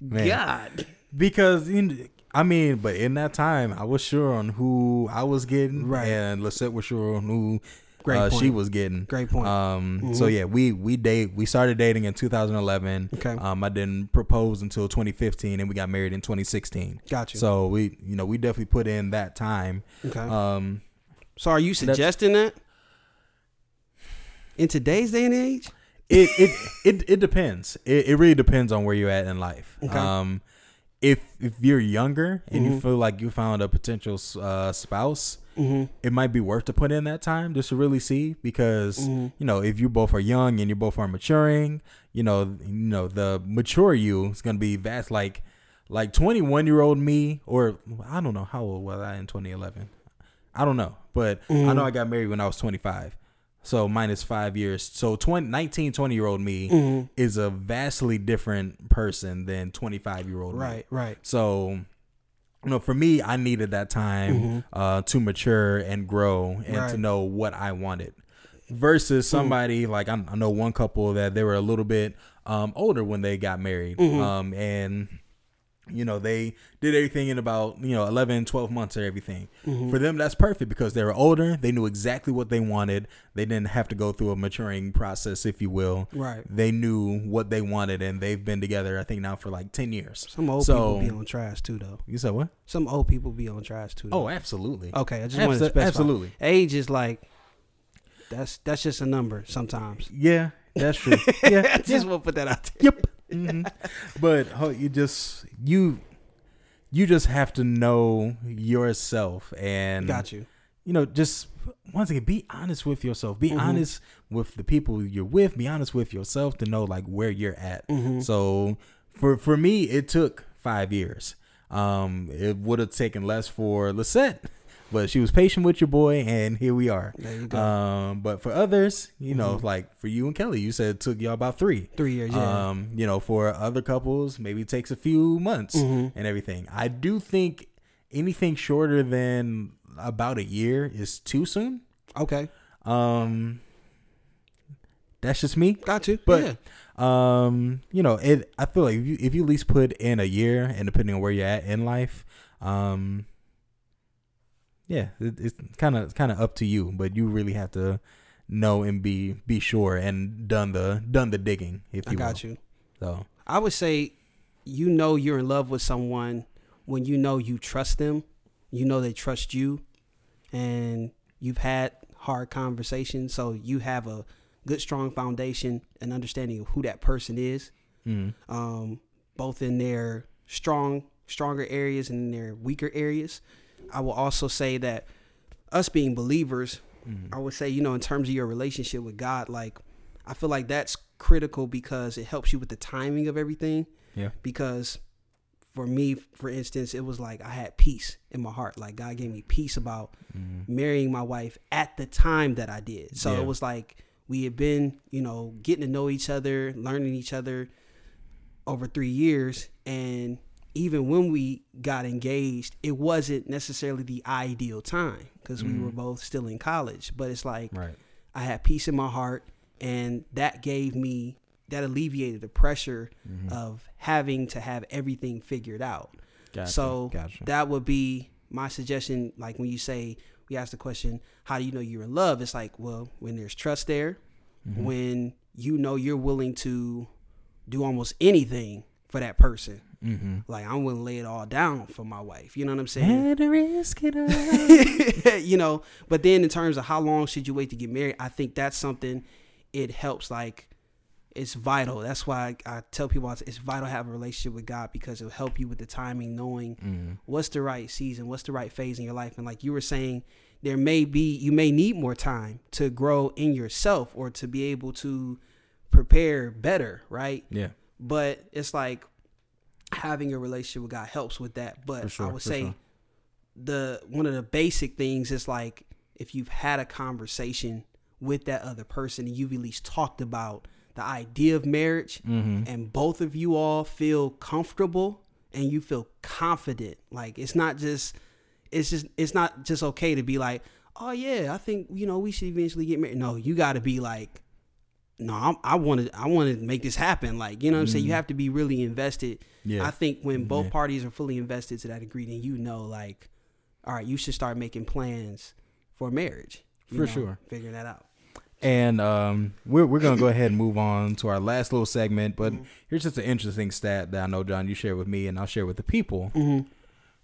B: Man.
C: God.
B: because in, I mean, but in that time, I was sure on who I was getting,
C: Right.
B: And Lisette was sure on who
C: Great
B: uh, she was getting.
C: Great point. Mm-hmm.
B: Um, so yeah, we we date we started dating in 2011.
C: Okay.
B: Um, I didn't propose until 2015, and we got married in 2016.
C: Got you.
B: So we, you know, we definitely put in that time.
C: Okay.
B: Um,
C: So are you suggesting that in today's day and age?
B: it it it, it depends. It, it really depends on where you're at in life.
C: Okay.
B: Um, if if you're younger and
C: Mm-hmm.
B: you feel like you found a potential uh, spouse,
C: Mm-hmm.
B: it might be worth to put in that time just to really see because
C: Mm-hmm.
B: you know if you both are young and you both are maturing, you know you know the mature you is gonna be vast like like 21 year old me or I don't know how old was I in 2011. I don't know, but
C: Mm-hmm.
B: I know I got married when I was 25. So minus five years. So 20, 19, 20 year old me
C: Mm-hmm.
B: is a vastly different person than 25 year old me.
C: Right, right.
B: So, you know, for me, I needed that time uh, to mature and grow and to
C: Mm-hmm.
B: Know what I wanted. Versus somebody like I, I know one couple that they were a little bit um, older when they got married,
C: Mm-hmm.
B: um, and you know they did everything in about you know 11 12 months or everything
C: Mm-hmm.
B: for them that's perfect because they were older they knew exactly what they wanted they didn't have to go through a maturing process if you will
C: Right.
B: they knew what they wanted and they've been together i think now for like 10 years
C: Some old
B: so
C: people be on trash too, though.
B: you said what
C: Some old people be on trash too. Though.
B: oh absolutely
C: okay. I just wanted to specify.
B: absolutely
C: Age is like that's that's just a number sometimes.
B: yeah that's true yeah
C: I just want to put that out there.
B: yep Mhm. but ho- you just you you just have to know yourself and
C: Got you.
B: you know just once again be honest with yourself
C: Mm-hmm.
B: be honest with the people you're with be honest with yourself to know like where you're at
C: Mm-hmm.
B: so for for me it took five years um it would have taken less for lisette but she was patient with your boy and here we are
C: There you go.
B: um but for others you know
C: Mm-hmm.
B: like for you and kelly you said it took y'all about three
C: Three years, yeah.
B: um, you know, for other couples, maybe it takes a few months
C: Mm-hmm.
B: and everything. I do think anything shorter than about a year is too soon.
C: okay.
B: Um, That's just me.
C: Got you.
B: But
C: yeah.
B: um, you know, it. I feel like if you if you at least put in a year, and depending on where you're at in life, um, yeah, it, it's kind of kind of up to you. But you really have to know and be be sure and done the done the digging. If
C: I
B: you
C: got
B: will.
C: you.
B: So
C: I would say you know you're in love with someone when you know you trust them, you know they trust you, and you've had hard conversations. So you have a good, strong foundation and understanding of who that person is,
B: mm,
C: um, both in their strong, stronger areas and in their weaker areas. I will also say that us being believers,
B: mm,
C: I would say, you know, in terms of your relationship with God, like I feel like that's critical because it helps you with the timing of everything.
B: Yeah.
C: Because for me, for instance, it was like I had peace in my heart. Like God gave me peace about
B: mm,
C: marrying my wife at the time that I did. So
B: Yeah.
C: it was like we had been, you know, getting to know each other, learning each other over three years. And even when we got engaged, it wasn't necessarily the ideal time because we
B: Mhm.
C: were both still in college. But it's like
B: right.
C: I had peace in my heart, and that gave me that alleviated the pressure
B: Mhm.
C: of having to have everything figured out.
B: Gotcha,
C: So
B: gotcha.
C: that would be my suggestion. Like when you say, we ask the question, how do you know you're in love? It's like, well, when there's trust there,
B: Mhm.
C: when you know you're willing to do almost anything for that person.
B: Mm-hmm.
C: Like I'm willing to lay it all down for my wife. You know what I'm saying?
B: Had to risk it all.
C: you know, but then in terms of how long should you wait to get married, I think that's something it helps like it's vital. That's why I, I tell people it's vital to have a relationship with God because it'll help you with the timing, knowing
B: mm,
C: what's the right season, what's the right phase in your life. And like you were saying, there may be you may need more time to grow in yourself or to be able to prepare better, right?
B: yeah.
C: But it's like having a relationship with God helps with that. But
B: sure,
C: I would say
B: sure.
C: the one of the basic things is like if you've had a conversation with that other person and you've at least talked about the idea of marriage
B: Mm-hmm.
C: and both of you all feel comfortable and you feel confident like it's not just it's just it's not just okay to be like oh yeah i think you know we should eventually get married no you got to be like no I'm, i want to i want to make this happen like you know what i'm saying you have to be really invested
B: Mm-hmm. Yeah.
C: i think when both
B: Yeah.
C: parties are fully invested to that degree then you know like all right you should start making plans for marriage
B: For
C: know,
B: sure.
C: figuring that out
B: And um, we're we're gonna go ahead and move on to our last little segment. But
C: Mm-hmm.
B: here's just an interesting stat that I know, John, you share with me, and I'll share with the people.
C: mm-hmm.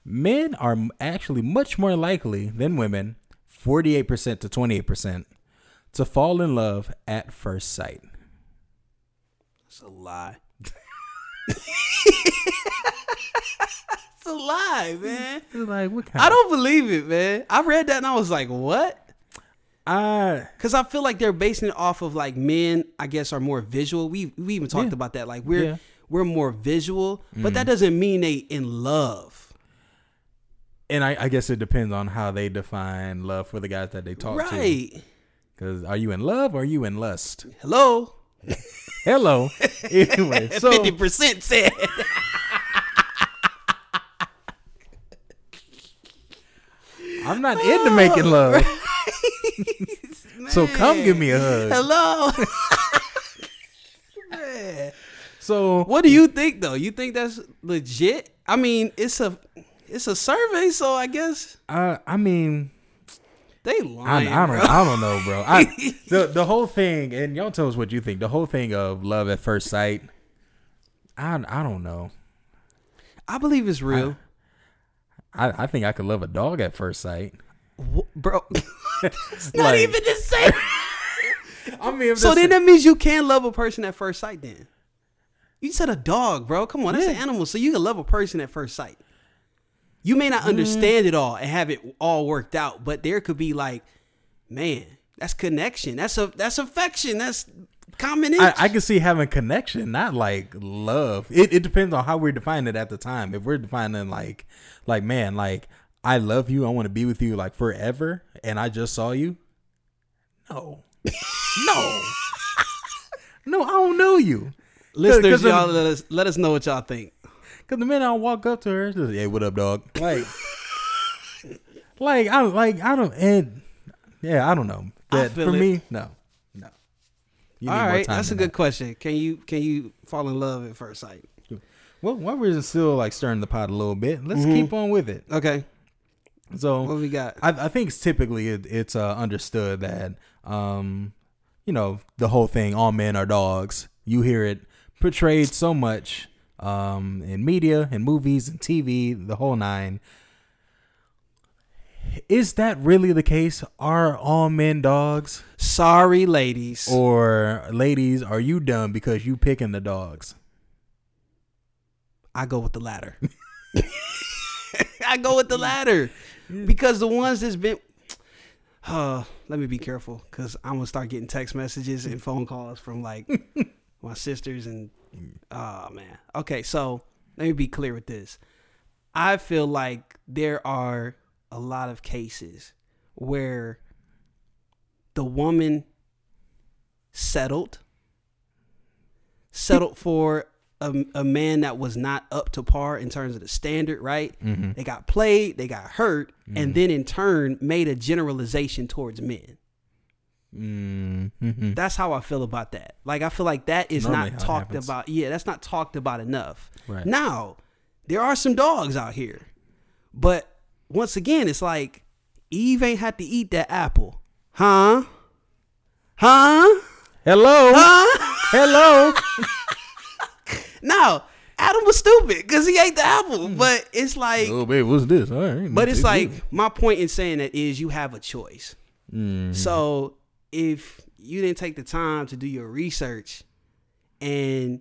B: Men are actually much more likely than women, forty eight percent to twenty eight percent, to fall in love at first sight.
C: It's a lie. it's a lie, man.
B: Like what kind?
C: I don't believe it, man. I read that and I was like, what? Because I feel like they're basing it off of like men, I guess, are more visual. We we even talked
B: Yeah.
C: about that. Like we're
B: Yeah.
C: we're more visual, but that mm. doesn't mean they in love.
B: and I, I guess it depends on how they define love for the guys that they talk to.
C: right.
B: Because are you in love or are you in lust?
C: Hello.
B: Hello. anyway, so
C: Fifty percent said.
B: I'm not into making love. so come give me a hug.
C: Hello.
B: So
C: What do you think though? You think that's legit? I mean, it's a it's a survey, so I guess
B: uh, I mean,
C: they
B: I,
C: lying.
B: I don't,
C: bro.
B: I don't know, bro. I, the the whole thing, and y'all tell us what you think. The whole thing of love at first sight. I I don't know.
C: I believe it's real,
B: I, I think I could love a dog at first sight.
C: Wh- bro. it's not
B: Like-
C: even the same.
B: I mean,
C: so then that means you can love a person at first sight. Then you said a dog, bro. Come on, that's an
B: Yeah.
C: animal. So you can love a person at first sight. You may
B: Mm.
C: not understand it all and have it all worked out, but there could be like, man, that's connection. That's a that's affection. That's common
B: I. I can see having connection, not like love. It it depends on how we're defining it at the time. If we're defining like like man, like I love you, I want to be with you like forever, and I just saw you. No, no, no, I don't know you.
C: Listeners, y'all let us let us know what y'all think.
B: Cause the minute I walk up to her, just, hey, what up, dog? Like, like I like I don't and yeah, I don't know. That for
C: it.
B: me, no, no. You
C: All
B: time
C: that's a good
B: that.
C: question. Can you can you fall in love at first sight?
B: Well, while we're still like stirring the pot a little bit, let's
C: Mhm.
B: keep on with it.
C: Okay,
B: So
C: what we got?
B: I, I think it's typically it, it's uh, understood that um, you know the whole thing all men are dogs. You hear it portrayed so much um, in media and movies and TV, the whole nine. Is that really the case? Are all men dogs?
C: Sorry, ladies.
B: Or ladies, are you dumb because you picking the dogs?
C: I go with the latter. I go with the latter because the ones that's been. Uh, let me be careful because I'm gonna start getting text messages and phone calls from like my sisters and oh man. Okay, so let me be clear with this. I feel like there are a lot of cases where the woman settled settled for a, a man that was not up to par in terms of the standard, right?
B: Mm-hmm.
C: They got played, they got hurt, and then in turn made a generalization towards men.
B: Mm-hmm.
C: That's how I feel about that. Like I feel like that is
B: Normally
C: not talked about. Yeah, that's not talked about enough.
B: Right.
C: Now, there are some dogs out here. But once again, it's like Eve ain't had to eat that apple. Huh? Huh?
B: Hello,
C: Huh?
B: hello.
C: no. Adam was stupid because he ate the apple. But it's like
B: oh, babe, what's this? All right,
C: But it's
B: good.
C: like my point in saying that is you have a choice.
B: Mm.
C: So if you didn't take the time to do your research and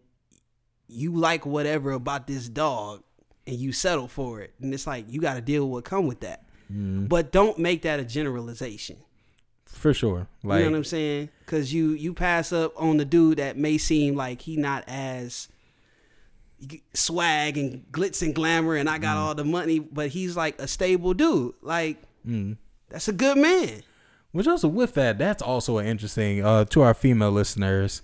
C: you like whatever about this dog and you settle for it, and it's like you got to deal with what come with that.
B: Mm.
C: But don't make that a generalization.
B: for sure. Like
C: you know what I'm saying? Because you you pass up on the dude that may seem like he not as swag and glitz and glamour, and I got all the money, but he's like a stable dude. Like
B: Mm.
C: that's a good man.
B: Which also with that, that's also an interesting uh to our female listeners.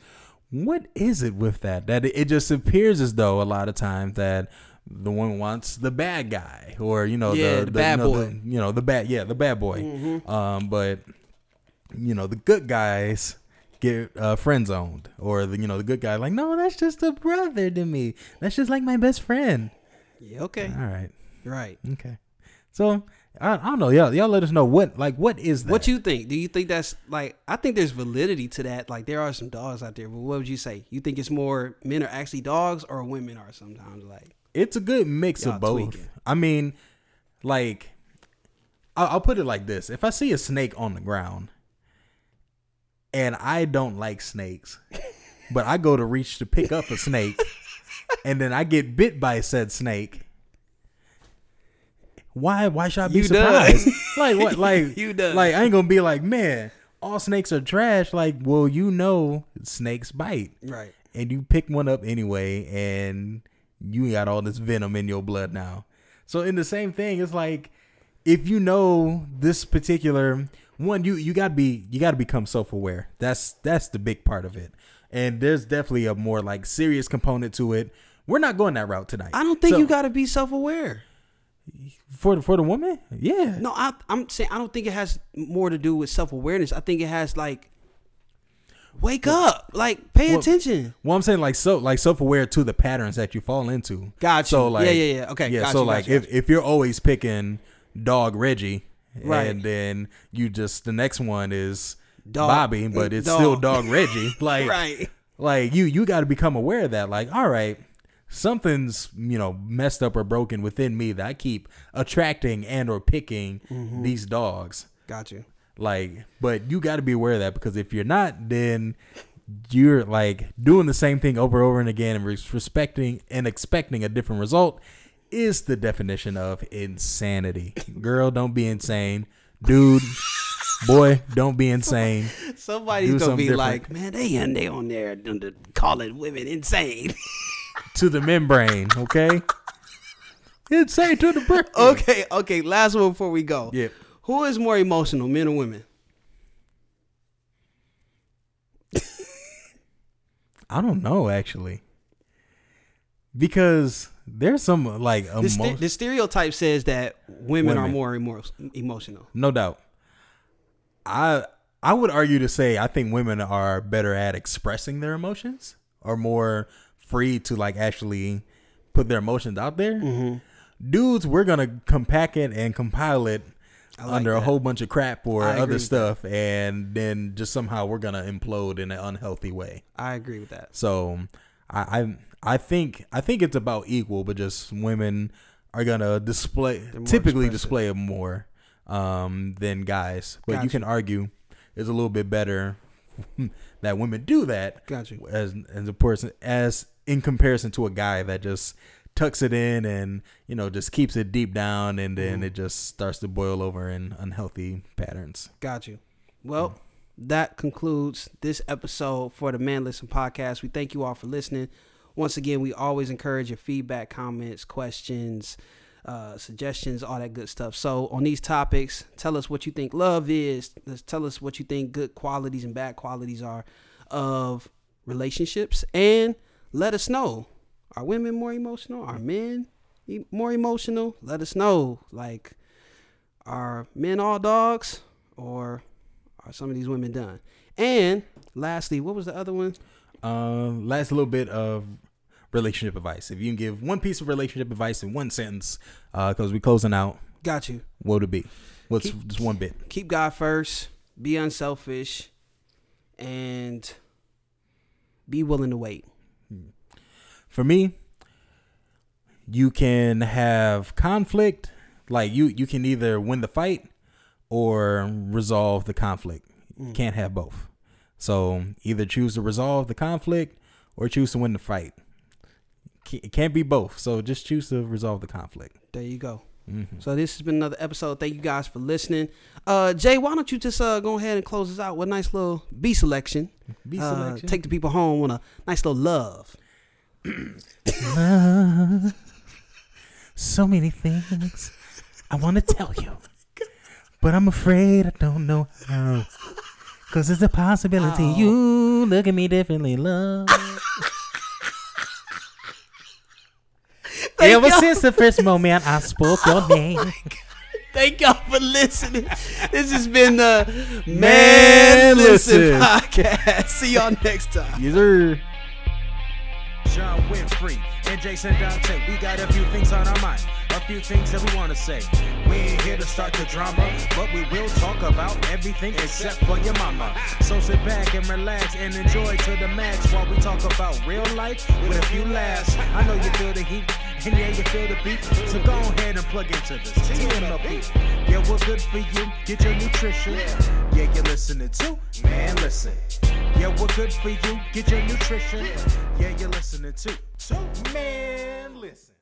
B: What is it with that? That it just appears as though a lot of times that the one wants the bad guy or you know
C: Yeah,
B: the,
C: the bad
B: you know,
C: boy.
B: the- you know the bad yeah the bad boy.
C: Mm-hmm.
B: Um, but you know the good guys get uh, friend zoned or the you know the good guy like no that's just a brother to me that's just like my best friend.
C: Yeah. Okay.
B: All right,
C: Right.
B: okay. So I, I don't know y'all y'all let us know what like what is that?
C: What you think? Do you think that's like? I think there's validity to that. Like there are some dogs out there, but what would you say? You think it's more men are actually dogs, or women are sometimes like?
B: it's a good mix of both.
C: tweaking.
B: I mean, like, I'll, I'll put it like this: if I see a snake on the ground, and I don't like snakes, but I go to reach to pick up a snake, and then I get bit by said snake. Why? Why should I be
C: You done.
B: surprised? like what? Like
C: You done.
B: Like I ain't gonna be like, man, all snakes are trash. Like, well, you know, snakes bite
C: Right.
B: and you pick one up anyway and you got all this venom in your blood now. So in the same thing, it's like if you know this particular one, you you gotta be you gotta become self aware. That's that's the big part of it. And there's definitely a more like serious component to it. We're not going that route tonight.
C: I don't think
B: So,
C: you got to be self aware.
B: For the for the woman. Yeah,
C: No, I, I'm saying I don't think it has more to do with self awareness. I think it has like wake up, like pay
B: Well-
C: attention.
B: Well, I'm saying like so like self aware to the patterns that you fall into.
C: Gotcha.
B: So like
C: Yeah, yeah, yeah. Okay,
B: yeah.
C: got
B: so
C: you, got
B: like
C: you,
B: if if you're always picking dog Reggie,
C: Right.
B: and then you just the next one is
C: Dog-
B: Bobby, but it's still
C: dog.
B: dog Reggie. Like
C: right.
B: like you you got to become aware of that. Like all right. Something's you know messed up or broken within me that I keep attracting and or picking
C: Mm-hmm.
B: these dogs.
C: Got you.
B: Like, but you got to be aware of that because if you're not, then you're like doing the same thing over and over and again and respecting and expecting a different result is the definition of insanity. Girl, don't be insane. Dude, boy, don't be insane.
C: Somebody's
B: Do
C: gonna be
B: different.
C: like, man, they and they on there calling women insane.
B: To the membrane, okay? Insane to the brain.
C: okay, okay. Last one before we go.
B: Yeah.
C: Who is more emotional, men or women?
B: I don't know actually. Because there's some like
C: The, ste-
B: emo-
C: the stereotype says that women, are
B: Women.
C: more emo- emotional.
B: no doubt. I I would argue to say I think women are better at expressing their emotions, or more free to like actually put their emotions out there.
C: Mm-hmm.
B: Dudes, we're gonna compact it and compile it
C: like
B: under a whole bunch of crap or
C: I
B: other stuff, and then just somehow we're gonna implode in an unhealthy way.
C: I agree with that.
B: So I, I I think I think it's about equal, but just women are gonna display typically
C: expressive.
B: display it more um, than guys. But you can argue it's a little bit better that women do that
C: Got you.
B: as as a person as in comparison to a guy that just tucks it in and you know just keeps it deep down and then
C: Mm-hmm.
B: it just starts to boil over in unhealthy patterns.
C: Got you. Well, that concludes this episode for the Man Listen podcast. We thank you all for listening. Once again, we always encourage your feedback, comments, questions, uh, suggestions, all that good stuff. So, on these topics, tell us what you think love is. Let's tell us what you think good qualities and bad qualities are of relationships, and let us know: Are women more emotional? Are men e- more emotional? Let us know. Like, are men all dogs, or are some of these women done? And lastly, what was the other one?
B: Uh, last little bit of relationship advice. If you can give one piece of relationship advice in one sentence, because we're closing out,
C: Got you.
B: what would it be? What's
C: Keep-
B: just one bit?
C: Keep God first. Be unselfish, and be willing to wait.
B: For me, you can have conflict. Like you, you can either win the fight or resolve the conflict. You mm. can't have both. So either choose to resolve the conflict or choose to win the fight. It can't be both. So just choose to resolve the conflict.
C: There you go.
B: Mhm.
C: So this has been another episode. Thank you guys for listening. Uh, Jay, why don't you just uh, go ahead and close us out with a nice little B selection?
B: Be
C: Uh,
B: selection.
C: take the people home on a nice little love.
B: love. So many things I want to tell you, but I'm afraid I don't know how. Cause it's a possibility
C: Ow.
B: you look at me differently, love. Ever
C: y'all.
B: since the first moment I spoke your oh name.
C: Thank y'all for listening. This has been the Man,
B: Man
C: Listen
B: Listen.
C: podcast. See y'all next time.
B: Yes, sir.
A: John Winfrey and Jason Dante. We got a few things on our mind, a few things that we want to say. We ain't here to start the drama, but we will talk about everything except for your mama. So sit back and relax and enjoy to the max while we talk about real life with a few laughs. I know you feel the heat, and yeah, you feel the beat. So go ahead and plug into this TMLP. Yeah, we're good for you. Get your nutrition. Yeah, you're listening to Man Listen. Yeah, we're good for you. Get your nutrition. Yeah, you're listening to. to Man, listen.